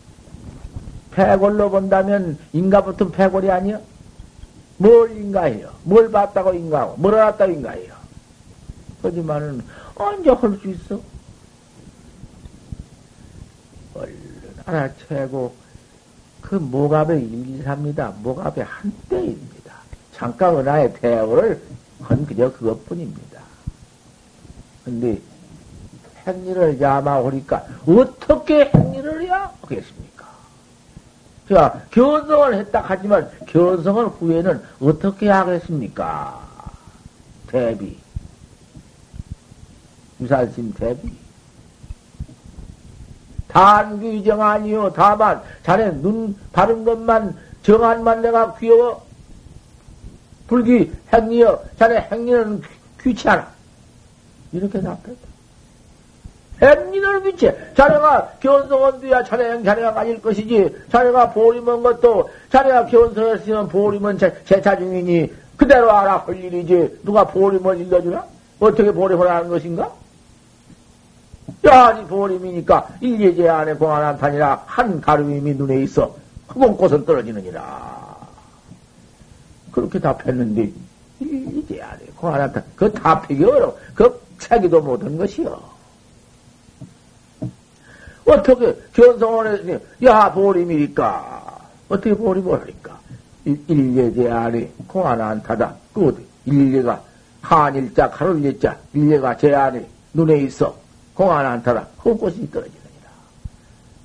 패골로 본다면 인가부터 패골이 아니야? 뭘 인가해요? 뭘 봤다고 인가하고, 뭘 알았다고 인가해요? 하지만은, 언제 할 수 있어? 얼른 알아채고, 그 목압의 일기삽니다. 목압의 한때입니다. 잠깐 은하의 대우를 건 그저 그것뿐입니다. 근데 행일을 야마오니까 어떻게 행일을 해야 하겠습니까? 자, 견성을 했다 하지만 견성을 후에는 어떻게 하겠습니까? 대비. 유산심 대비. 단귀정 아니요. 다만, 자네 눈 바른 것만, 정한만 내가 귀여워. 불기 행리여. 자네 행리는 귀치 않아. 이렇게 답했다. 행리는 귀치. 자네가 견성한 뒤야 자네 행 자네가 가질 것이지. 자네가 보림한 것도 자네가 견성했으면 보림은 제, 제차 중이니 그대로 알아 할 일이지. 누가 보림을 일러주나? 어떻게 보림을 하는 것인가? 야니 보림이니까 일예제 안에 공안한 탄이라 한 가름임이 눈에 있어 흑은 꽃은 떨어지느니라. 그렇게 답했는데 일예제 안에 공안한 탄, 그 답하기 어려워. 그 차기도 못한 것이요. 어떻게 했으니 야 보림이니까 어떻게 보림을 하니까 일예제 안에 공안한 타다. 그 어디 일예가 한일자 가로일자 일예가 제 안에 눈에 있어. 공안 안타라 헛꽃이 떨어지느니라.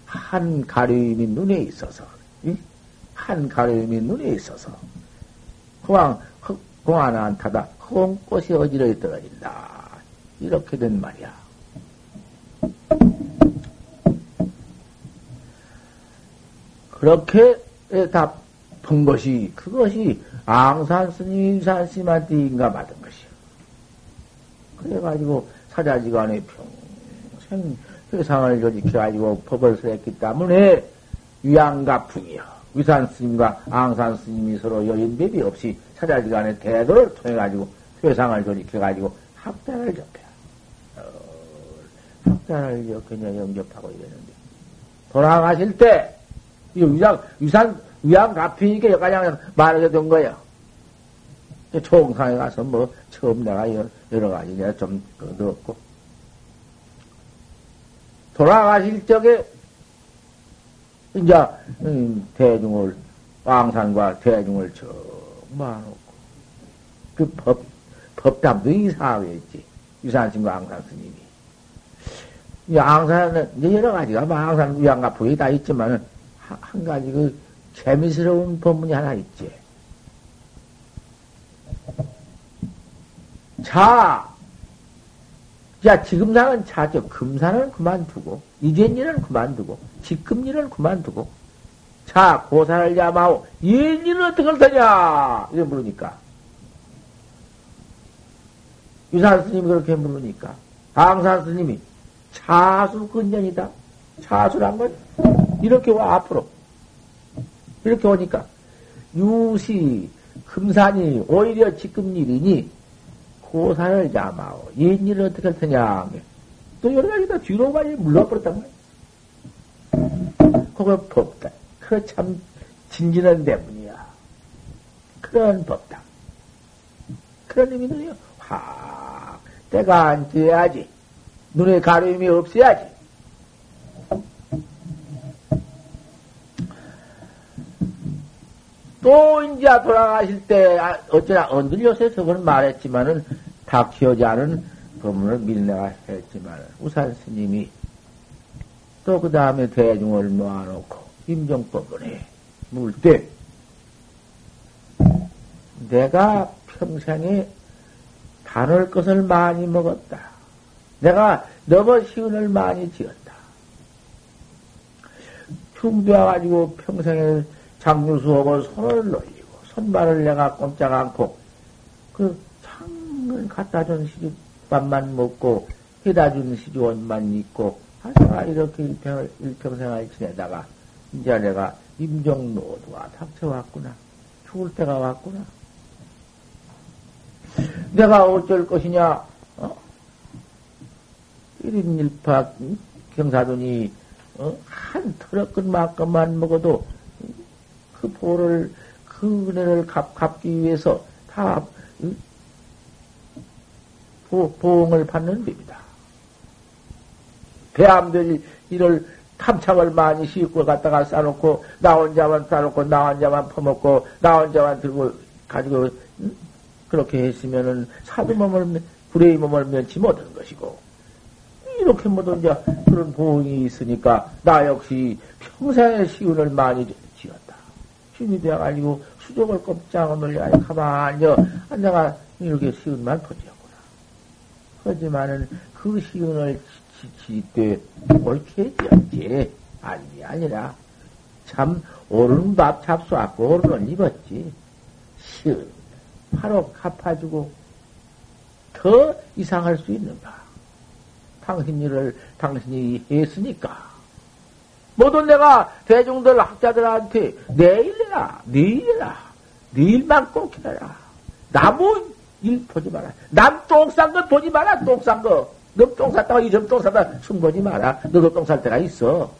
한 가려움이 눈에 있어서, 응? 한 가려움이 눈에 있어서, 공안, 공안 안타다 헛꽃이 어지러이 떨어진다. 이렇게 된 말이야. 그렇게 다본 것이, 그것이 앙산 스님, 인산 스님한테 인가 받은 것이요. 그래가지고 사자지간에 평 회상을 조직해가지고 법을 쓰였기 때문에 위안가풍이요. 위산 스님과 앙산 스님이 서로 여인배비 없이 사자지간의 대도를 통해가지고 회상을 조직해가지고 학자를 접해. 어, 학자를 그냥 영접하고 이랬는데 돌아가실 때, 위상, 위산, 위안가풍이니까 여기까지 말하게 된 거예요. 총상에 가서 뭐, 처음 내가 여러 가지 내가 좀 얻었고, 돌아가실 적에 이제 음, 대중을 왕산과 대중을 저 모아놓고 그 법 법담도 이사하겠지 유산신과 앙산 스님이 앙산은 이제 여러 가지가 뭐 앙산 위안가풍이 다 있지만은 한 가지 그 재미스러운 법문이 하나 있지. 자 자, 지금 사는 차죠. 금사는 그만두고, 이젠 일은 그만두고, 지금 일은 그만두고, 자, 고사를 잡아오. 옛 일은 어떻게 할 테냐? 이래 물으니까. 유산 스님이 그렇게 물으니까. 강산 스님이 차수 근전이다. 차수란 건 이렇게 와, 앞으로. 이렇게 오니까. 유시, 금산이 오히려 지금 일이니 고산을 잡아오. 옛일을 어떻게 할 테냐. 또 여러 가지 다 뒤로 많이 물러버렸단 말이야. 그거 법다. 그참 진진한 대문이야. 그런 법다. 그런 의미는요, 확, 때가 안 돼야지. 눈에 가림이 없어야지. 또 이제 돌아가실 때 아, 어쩌나 언들 요새 저번에 말했지만은 닥치지 않은 법문을 밀내가 했지만 우산 스님이 또 그 다음에 대중을 모아놓고 임종법문에 물 때 내가 평생에 단을 것을 많이 먹었다. 내가 너무 시운을 많이 지었다. 충되어가지고 평생에 장류 수업을 손을 놀리고 손발을 내가 꼼짝 않고 그 창을 갖다 준 시집밥만 먹고 해다 준 시집옷만 입고 하다가 이렇게 일평, 일평생을 지내다가 이제 내가 임종노도가 닥쳐왔구나. 죽을 때가 왔구나. 내가 어쩔 것이냐, 어? 1인 1파 경사돈이, 어? 한 트럭근만큼만 먹어도 그 보를, 그 은혜를 갚, 갚기 위해서 다, 응? 보, 보응을 받는 법이다. 배암들이 이를 탐참을 많이 싣고 갖다가 싸놓고, 나 혼자만 싸놓고, 나 혼자만 퍼먹고, 나 혼자만 들고, 가지고, 응? 그렇게 했으면은 사두 몸을, 불의 몸을 면치 못하는 것이고, 이렇게 모두 이제 그런 보응이 있으니까, 나 역시 평생의 시운을 많이 힘이 되어가지고 수족을 꼼짝 놀려 가만히 앉아가 이렇게 시운만 퍼지었구나. 하지만은 그 시운을 지때 옳게 되었지. 아니, 아니라 참 오른 밥 잡수왔고 오른을 입었지. 시운 바로 갚아주고 더 이상할 수 있는가. 당신 일을 당신이 했으니까. 모든 내가 대중들 학자들한테 내일 해라, 내일 해라, 내일만 꼭 해라. 나무 일 보지 마라. 남 똥 싼 거 보지 마라, 똥 싼 거. 너똥 쌌다가 이점 똥 쌌다 숨 보지 마라. 너도 똥쌀 때가 있어.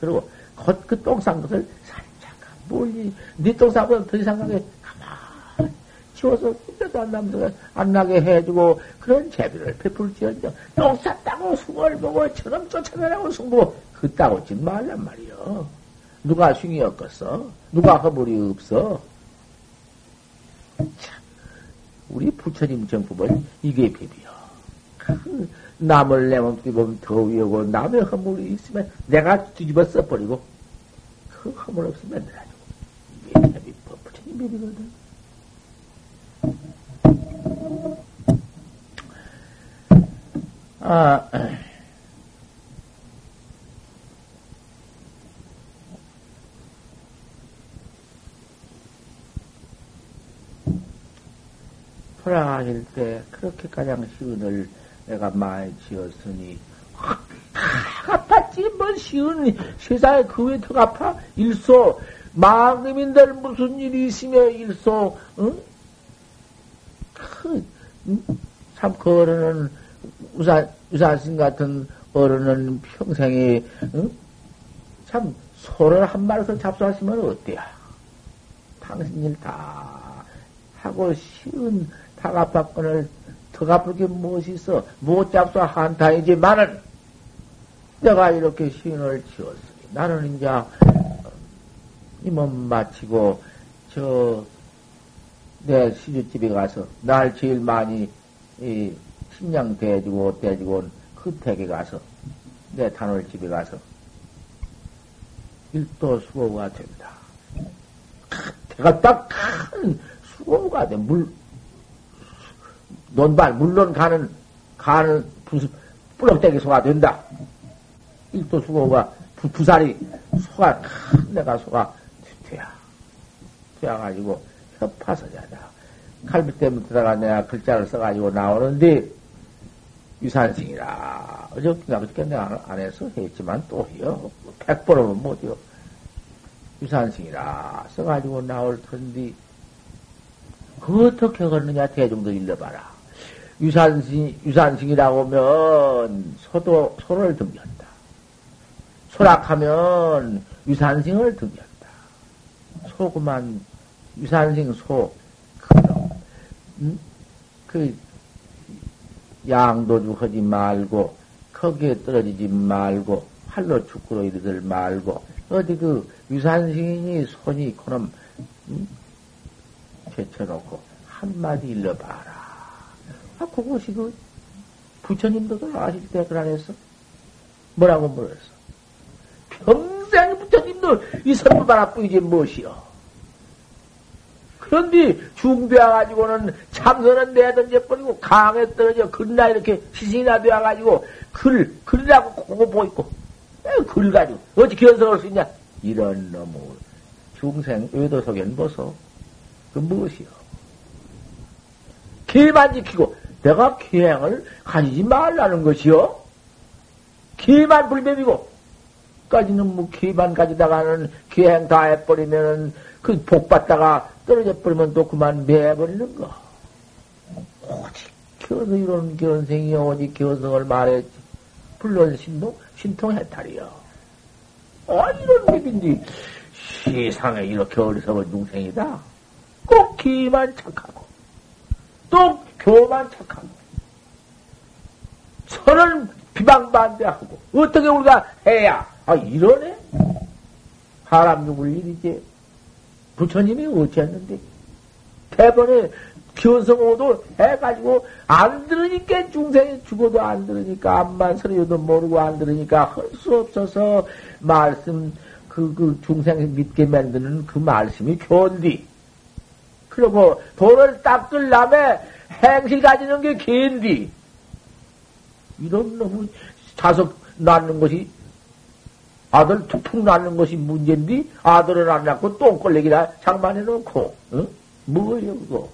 그리고 곧그똥 싼 것을 살짝 멀리, 네똥 싸보다 더 이상 하게 가만 치워서 끝에도 안 남는 안 나게 해주고 그런 재비를 베풀지언정 똥 쌌다고 숨을 보고 저놈 쫓아내라고 숨 보고 그따고 짓 말란 말이여. 누가 숭이 었겠어? 누가 허물이 없어? 참, 우리 부처님 정법은 이게 법이여. 그 남을 내 몸뚱이 보면 더 위하고 남의 허물이 있으면 내가 뒤집어 써버리고 그 허물 없으면 내가지고 이게 법이 부처님 법이거든. 아, 돌아가실 때 그렇게 가장 시운을 내가 많이 지었으니 아팠지 뭐 시운 세상에 그 외에 더 아파 일소 망님인들 무슨 일이 있으며 일소 응? 그, 응? 참그 어른은 우산 우산신 같은 어른은 평생에 응? 참 소를 한 마리서 잡수하시면 어때요? 당신 일 다 하고 쉬운 다가박건을 더 갚을 게 무엇이 있어? 못 잡수 한타이지만은 내가 이렇게 시인을 지었으니 나는 이제 이 몸 마치고 저 내 시주집에 가서 날 제일 많이 이 식량 대주고 대주고 그 댁에 가서 내 단월집에 가서 일도 수고가 됩니다. 대가 딱 큰 수고가 돼. 물, 논발, 물론 가는 가는 부, 뿌럭대기 소가 된다. 일도 수고가 부, 부살이 소가 내가 소가 돼야 돼가지고 협파서자다. 칼비 때문에다가 내가 글자를 써가지고 나오는데 유산승이라 어저께가 그저께 내가 안 해서 했지만 또요 백 번은 못이요 유산승이라 써가지고 나올 텐데 그 어떻게 그러느냐 대중도 일러봐라. 유산승, 유산승이라고 하면 소도, 소를 등겼다. 소락하면 유산승을 등겼다. 소구만, 유산승 소, 그럼, 음? 그, 양도주 하지 말고, 거기에 떨어지지 말고, 활로 축구로 이르들 말고, 어디 그 유산승이 손이 그럼, 음? 제쳐놓고, 한마디 일러봐라. 아, 그것이 그, 부처님도 돌아가실 때 그러했어? 뭐라고 물었어? 평생 부처님도 이 선물 하나뿐이지 무엇이여? 그런데 중되어가지고는 참선은 내던져 버리고 강에 떨어져 글나 이렇게 시신이나 되어가지고 글, 글이라고 그거 보이고 글 가지고 어찌 견성할 수 있냐? 이런 놈의 중생 의도 속엔 벗어. 그 무엇이요? 기만 지키고 내가 기행을 가지지 말라는 것이요. 기만 불법이고 까지는 뭐 기만 가지다가는 기행 다 해버리면은 그 복 받다가 떨어져 버리면 또 그만 매버리는 거. 오직 겨서 이런 견생이 오직 견성을 말했지. 불론 신동 신통해탈이요. 아 이런 법인데 세상에 이렇게 어리석은 중생이다. 꼭 기만 착하고 또 교만 착하고 서는 비방반대하고 어떻게 우리가 해야? 아 이러네? 사람 죽을 일이지. 부처님이 어찌했는데? 대번에 견성호도 해가지고 안 들으니까 중생이 죽어도 안 들으니까 암만 소리도 모르고 안 들으니까 할 수 없어서 말씀 그, 그 중생 믿게 만드는 그 말씀이 좋은디 그리고 돈을 닦을라면 행실 가지는 게 개인디. 이런 놈의 자석 낳는 것이, 아들 툭툭 낳는 것이 문제인데, 아들을 안 낳고 똥걸레기나 장만해 놓고, 응? 뭐예요, 그거?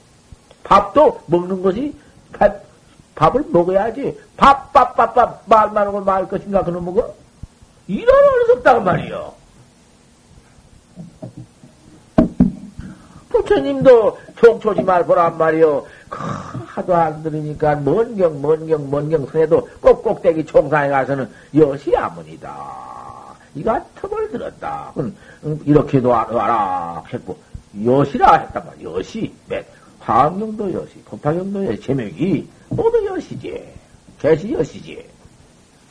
밥도 먹는 것이, 밥, 밥을 먹어야지. 밥, 밥, 밥, 밥, 말만 하고 말 것인가, 그놈 먹어? 이런 어리석다고 말이요. 부처님도 총초지 말 보란 말이요. 하도 안 들으니까 먼경, 먼경, 먼경 선에도 꼭꼭대기 총상에 가서는 여시 아문이다. 이가 턱을 들었다. 이렇게도 와라 했고, 여시라 했단 말이야. 여시. 화엄경도 여시, 법화경도 여시, 제명이 모두 여시지. 개시 여시지.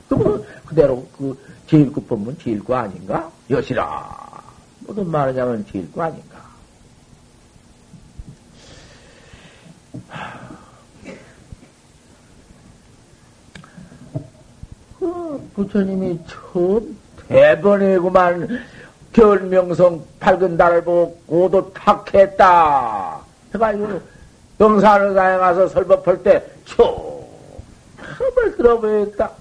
그러면 그대로 그 제일구 법문 제일구 아닌가? 여시라. 무슨 말하냐면 제일구 아닌가? 그 부처님이 처음 대번에구만 결명성 밝은 달을 보고 고도 탁했다. 해가지고 영산을 가서 설법할 때 처음을 들어보였다.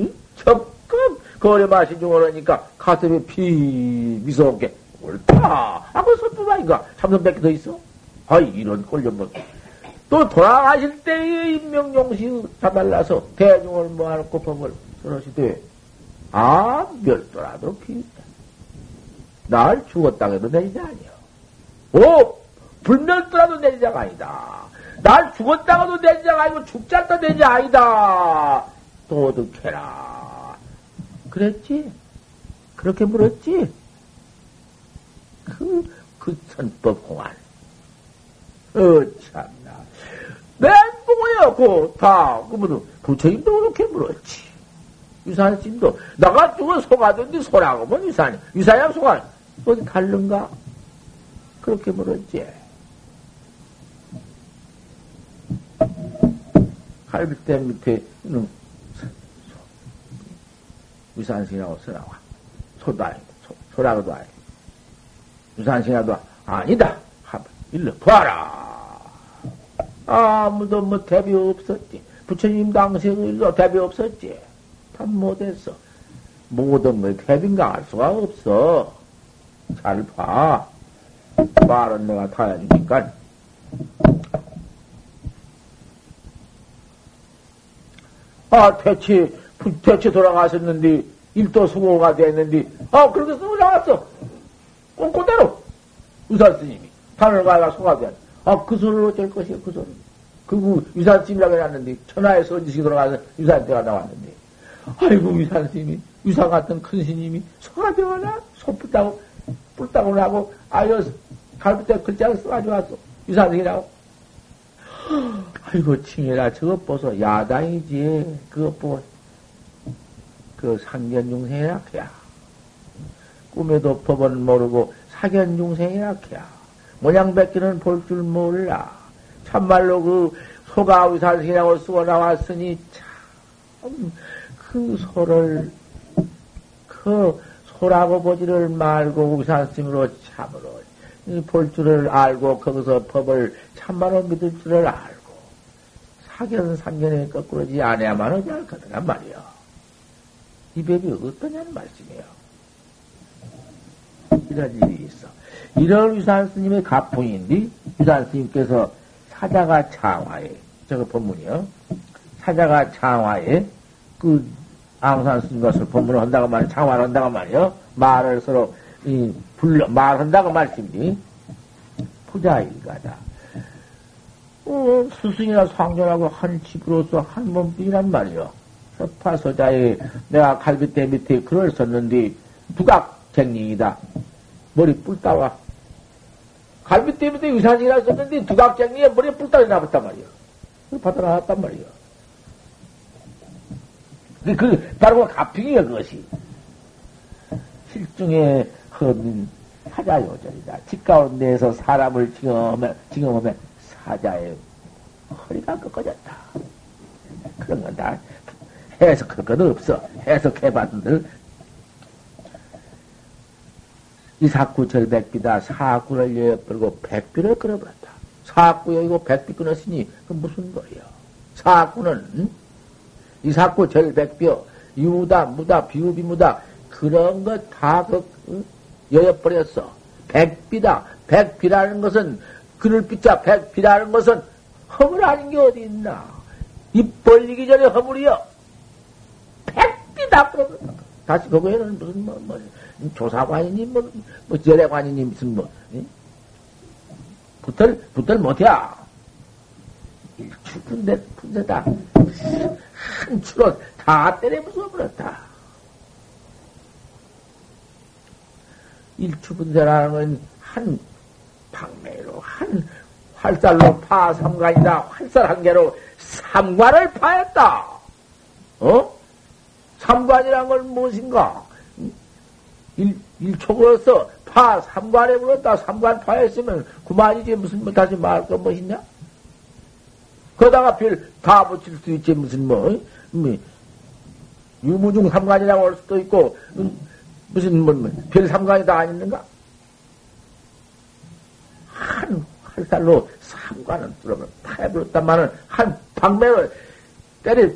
응? 적극 거래 마시 중으로니까 가슴이 피 미소롭게 옳다. 하고 설법 아닌가? 참선밖에 더 있어? 아 이런 꼴려먹. 또 돌아가실 때의 인명용시 다달라서 대중을 모아놓고 법을 그러시되, 아, 멸도라도 기다. 날 죽었다 해도 내리자 아니요. 오! 불멸도라도 내리자가 아니다. 날 죽었다가도 내리자가 아니고 죽자도 내리자 아니다. 도둑해라. 그랬지? 그렇게 물었지? 그, 그 선법 공안. 어, 참나. 멘붕이야, 그, 다. 그분은 부처님도 그렇게 물었지. 유산심도 나가 죽은 소가든지 소라고 뭐 유산이 유산이랑 소가 어디 다른가? 그렇게 물었지. 갈비댐 밑에 는 유산신이라고 써나와. 소도 아니고, 소, 소라고도 아니고. 유산신이라도 아니다. 한번 일러 봐라. 아무도 뭐 대비 없었지. 부처님 당시에도 대비 없었지. 다 못했어. 모든 거에 대비인가 할 수가 없어. 잘 봐. 말은 내가 다 해주니까. 아, 대체, 대체 돌아가셨는데, 일도 수고가 됐는데, 아, 그렇게 쓰고 나왔어. 꼼꼼대로. 의사 스님이. 하늘 가가 소가 돼. 아, 그 소리를 어쩔 것이야, 그 소리. 그 유산스님이라고 해놨는데, 천하에 선지식이 돌아가서 유산대가 나왔는데, 아이고, 유산스님이, 유산 같은 큰 스님이 소가 되어나? 소 뿔다고, 나고, 아유, 갈비뼈 글자를 써가지고 왔어. 유산스님이라고. 아이고, 칭해라. 저것 보소. 야당이지. 그것 보고, 그 상견중생이라 해야. 꿈에도 법은 모르고 사견중생이라 해야. 모양 뱉기는 볼 줄 몰라. 참말로 그 소가 의사생이라고 쓰고 나왔으니 참 그 소를 그 소라고 보지를 말고 의사스님으로 참으로 볼 줄을 알고 거기서 법을 참말로 믿을 줄을 알고 사견 상견에 거꾸로지 않아야만 하지 않거든 말이야. 이 법이 어떠냐는 말씀이에요. 이런 일이 있어. 이런 유산 스님의 가풍인데, 유산 스님께서 사자가 창화에, 저거 본문이요. 사자가 창화에, 그, 앙산 스님 것을 본문을 한다고 말이야. 창화를 한다고 말이요. 말을 서로, 이, 불러, 말한다고 말씀이. 부자일가다. 어, 스승이나 상전하고 한 집으로서 한 몸뿐이란 말이요. 서파서자에 내가 갈비대 밑에 글을 썼는데, 두각 쟁링이다. 머리 뿔 따와. 갈비 때문에 유산이라 썼는데 두각쟁이에 머리에 뿔따리 나왔단 말이야. 받아 나왔단 말이야. 그, 그, 바로 가평이야, 그것이. 실중에 헛는 사자 요절이다. 집 가운데에서 사람을 지금하면, 지금하면 사자의 허리가 꺾어졌다. 그런 건 다 해석할 건 없어. 해석해봤는들 이 사구 절백비다. 사구를 여역걸고 백비를 끊어버렸다. 사구 여기고 백비 끊었으니 그 무슨 거예요? 사구는 이 사구 절백비요. 유다, 무다, 비우비무다 그런 것 다그 여역버렸어. 백비다. 백비라는 것은 그늘 빗자 백비라는 것은 허물 아닌 게 어디 있나? 입 벌리기 전에 허물이요. 백비다. 그러면 다시 그거에는 무슨 뭐, 뭐 조사관이니, 뭐, 뭐, 재래관이니, 무슨 뭐, 응? 붙을, 붙을 못해야. 일추 분대, 분대다. 한 추로 다 때려 부숴버렸다. 일추 분대라는 건 한 방매로, 한 활살로 파 삼관이다. 활살 한 개로 삼관을 파했다. 어? 삼관이란 건 무엇인가? 일, 일촉으로서 파, 삼관에 물었다. 삼관 파했으면 그만이지. 무슨, 뭐, 다시 말할 건 무엇이냐? 거다가 별 다 붙일 수 있지. 무슨, 뭐, 뭐 유무중 삼관이라고 할 수도 있고, 음, 무슨, 뭐, 뭐, 별 삼관이 다 아닌가? 한 활살로 삼관은 뚫어버 파해버렸단말은 한 방매를 때려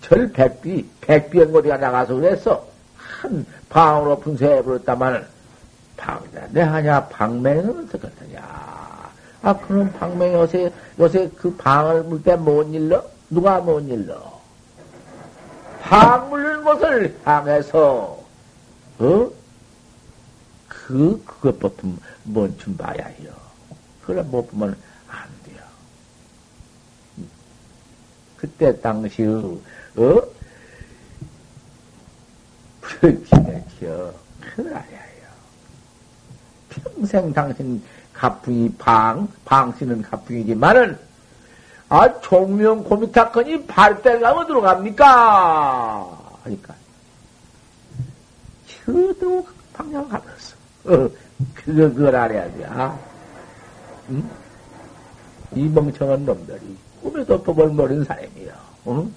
절 백비, 백비 연거리가 나가서 그랬어. 큰 방으로 분쇄해버렸다마는 방이다. 내 하냐, 방맹은 어떻겠느냐. 아, 그럼 방맹이 요새, 요새 그 방을 물 때 못 일러? 누가 못 일러? 방 물는 것을 향해서, 어? 그, 그것부터 뭔좀 봐야 해요. 그걸 못 보면 안 돼요. 그때 당시, 어? 큰일 나야 평생 당신 가풍이 방, 방씨는 가풍이지만은, 아, 종명 고미타건이 발달가면 들어갑니까? 하니까. 저도 방향 가버렸어. 어, 그거, 그걸 알아야 돼. 아, 응? 이 멍청한 놈들이 꿈에도 법을 모르는 사람이야. 응?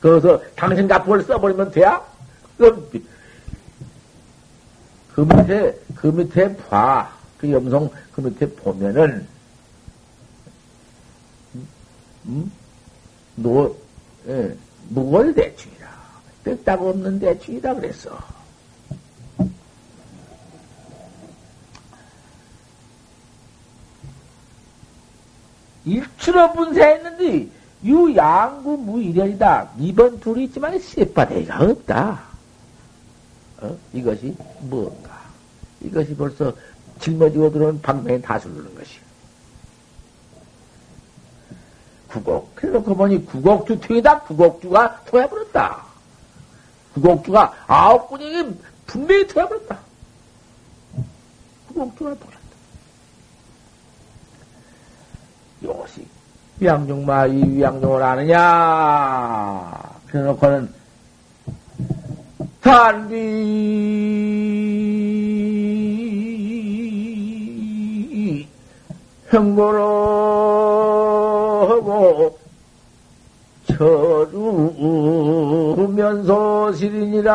그래서 당신 가풍을 써버리면 돼야? 그 밑에, 그 밑에 봐. 그 염송 그 밑에 보면은, 음? 노, 예, 무골 대충이라. 뺐딱 없는 대충이다 그랬어. 일추로 분쇄했는데, 유 양구 무일연이다. 이번 둘이 있지만 쎄바대가 없다. 어? 이것이 무엇인가? 이것이 벌써 짊어지고 들어온 방맹에 다스르는 것이. 구곡. 그래놓고 보니 구곡주 통이다. 구곡주가 토해버렸다. 구곡주가 아홉 군이 분명히 토해버렸다. 구곡주가 토했다. 이것이 위양종마 이 위양종을 아느냐? 그래놓고는 단비 형고로 하고 처루면서 시리니라.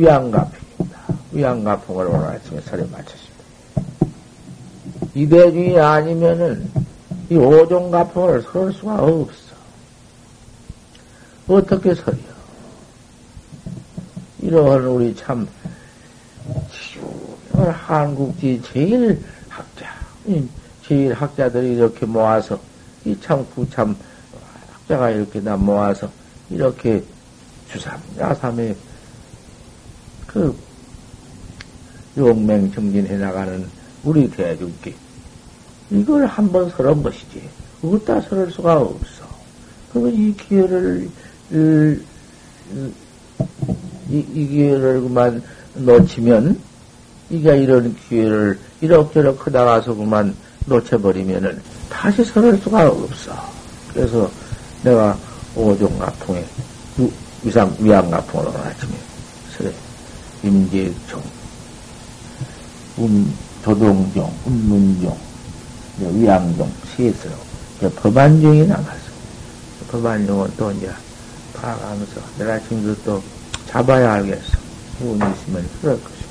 위안가풍입니다. 위안가풍을 오늘 아침에 설에 마쳤습니다. 이 대중이 아니면은 이 오종가풍을 설 수가 없어. 어떻게 설이요? 이런 우리 참, 한국지 제일 학자, 제일 학자들이 이렇게 모아서, 이 참 구참 학자가 이렇게 다 모아서, 이렇게 주삼, 야삼에 그 용맹 정진해 나가는 우리 대중께 이걸 한번 설한 것이지. 어디다 설할 수가 없어. 그러면 이 기회를, 이, 이, 이 기회를 그만 놓치면, 이게 이런 기회를 이럭저럭 하다가서 그만 놓쳐버리면은 다시 설할 수가 없어. 그래서 내가 오종가풍에, 위상, 위안가풍을 오늘 아침에 설해. 임계종, 운, 조동종, 운문종, 위양종, 세스로, 법안종이 나가서, 법안종은 또 이제 봐가면서 내가 지금도 또 잡아야 알겠어. 운이 있으면 그럴 것이고.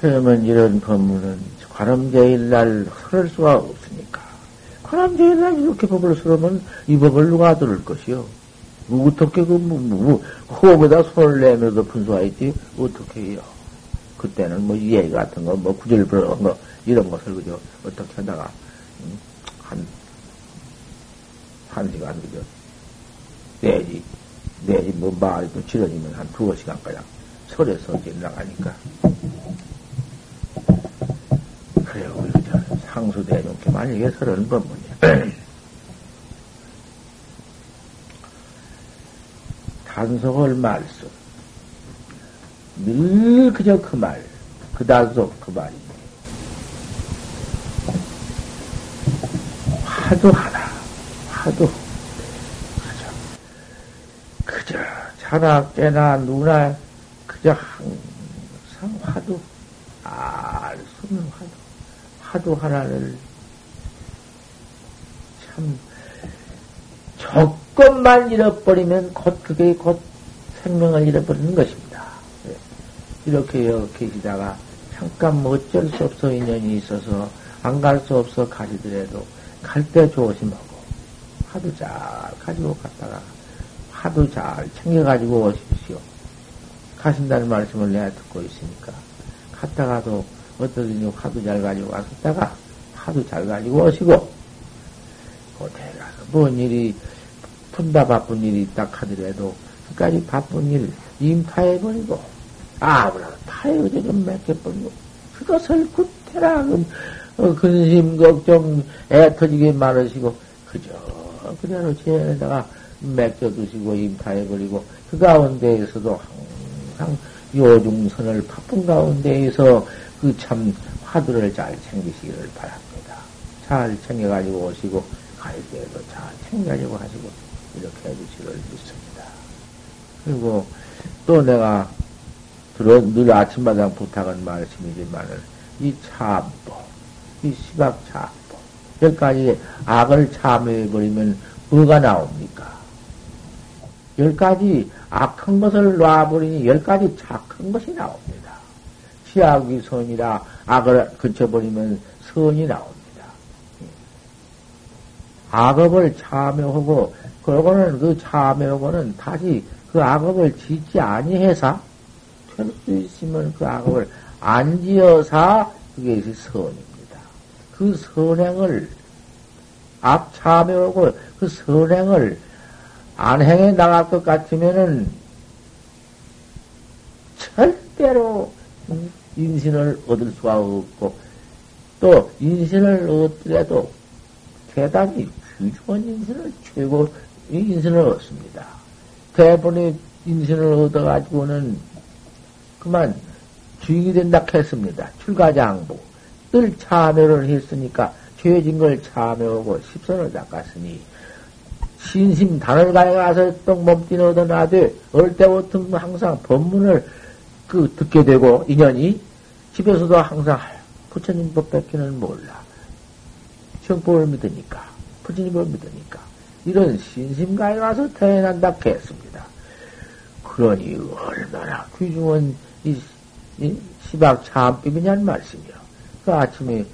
그러면 이런 법문은 관음제일날 설할 수가 없으니까. 관음제일날 이렇게 법을 설으면 이 법을 누가 들을 것이요? 어떻게 그, 뭐, 뭐, 호흡에다 손을 내면서 분수하였지? 어떻게 해요? 그때는 뭐, 예의 같은 거, 뭐, 구절 부러운 거, 이런 것을 그저, 어떻게 하다가, 음, 한, 한 시간 그저, 내지, 내지 뭐, 말이 또 지러지면 한 두어 시간까지 설에서 이제 나가니까. 그래요, 우리 저, 상수대중께 만약에 설은 법문이야. 단속을 말씀. 늘 그저 그 말, 그 단속 그 말이. 화두 하나, 화두. 그저, 그저, 자나 깨나 누나, 그저 항상 화두, 알수 없는 화두, 화두 하나를 참, 조 금만 잃어버리면 곧 그게 곧 생명을 잃어버리는 것입니다. 예. 이렇게 계시다가 잠깐 뭐 어쩔 수 없어 인연이 있어서 안 갈 수 없어 가시더라도 갈 때 조심하고 하도 잘 가지고 갔다가 하도 잘 챙겨가지고 오십시오. 가신다는 말씀을 내가 듣고 있으니까 갔다가도 어떠든지 화도 잘 가지고 왔었다가 하도 잘 가지고 오시고 그대 가서 뭔 일이 푼다 바쁜 일이 있다 하더라도 그까지 바쁜 일 임파해버리고 아무나 파해가지고 좀 맡겨버리고 그것을 구태라 어, 근심 걱정 애 터지게 많으시고 그저 그대로 제에다가 맡겨두시고 임파해버리고 그 가운데에서도 항상 요중선을 바쁜 가운데에서 그 참 화두를 잘 챙기시기를 바랍니다. 잘 챙겨가지고 오시고 갈 때에도 잘 챙겨가지고 하시고 이렇게 해주시기를 믿습니다. 그리고 또 내가 들어 늘 아침마다 부탁한 말씀이지만은 이 참보, 이 시각 참보, 여기까지 악을 참여해버리면 뭐가 나옵니까? 열 가지 악한 것을 놔버리니 열 가지 착한 것이 나옵니다. 시악이 선이라 악을 그쳐버리면 선이 나옵니다. 악업을 참여하고 그러고는 그 참여하고는 다시 그 악업을 짓지 아니해서 될수 있으면 그 악업을 안 지어서 그게 선입니다. 그 선행을 악 참여하고 그 선행을 안 행해 나갈 것 같으면은 절대로 인신을 얻을 수가 없고 또 인신을 얻더라도 대단히 귀중한 인신을 최고 인신을 얻습니다. 대본의 인신을 얻어가지고는 그만 주인이 된다 했습니다. 출가장부. 늘 참여를 했으니까 죄진 걸 참여하고 십선을 닦았으니 신심 단을 가서 떡 몸띠는 얻어놔되 어릴 때부터 항상 법문을 그 듣게 되고 인연이 집에서도 항상 부처님 법밖에는 몰라. 정법을 믿으니까 부처님을 믿으니까 이런 신심가에 가서 태어난다 했습니다. 그러니 얼마나 귀중한 이, 이 시박 참법이냐는 말씀이요. 그 아침에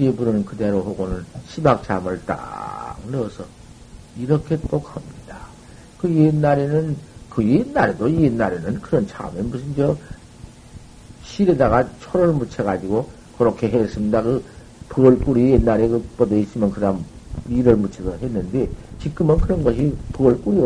예부는 그대로 하고는 시박 참을 딱 넣어서 이렇게 똑 합니다. 그 옛날에는, 그 옛날에도 옛날에는 그런 참에 무슨 저, 실에다가 초를 묻혀가지고 그렇게 했습니다. 그 벌꿀이 옛날에 그 뻗어 있으면 그 다음 밀을 묻혀서 했는데 지금은 그런 것이 벌꿀이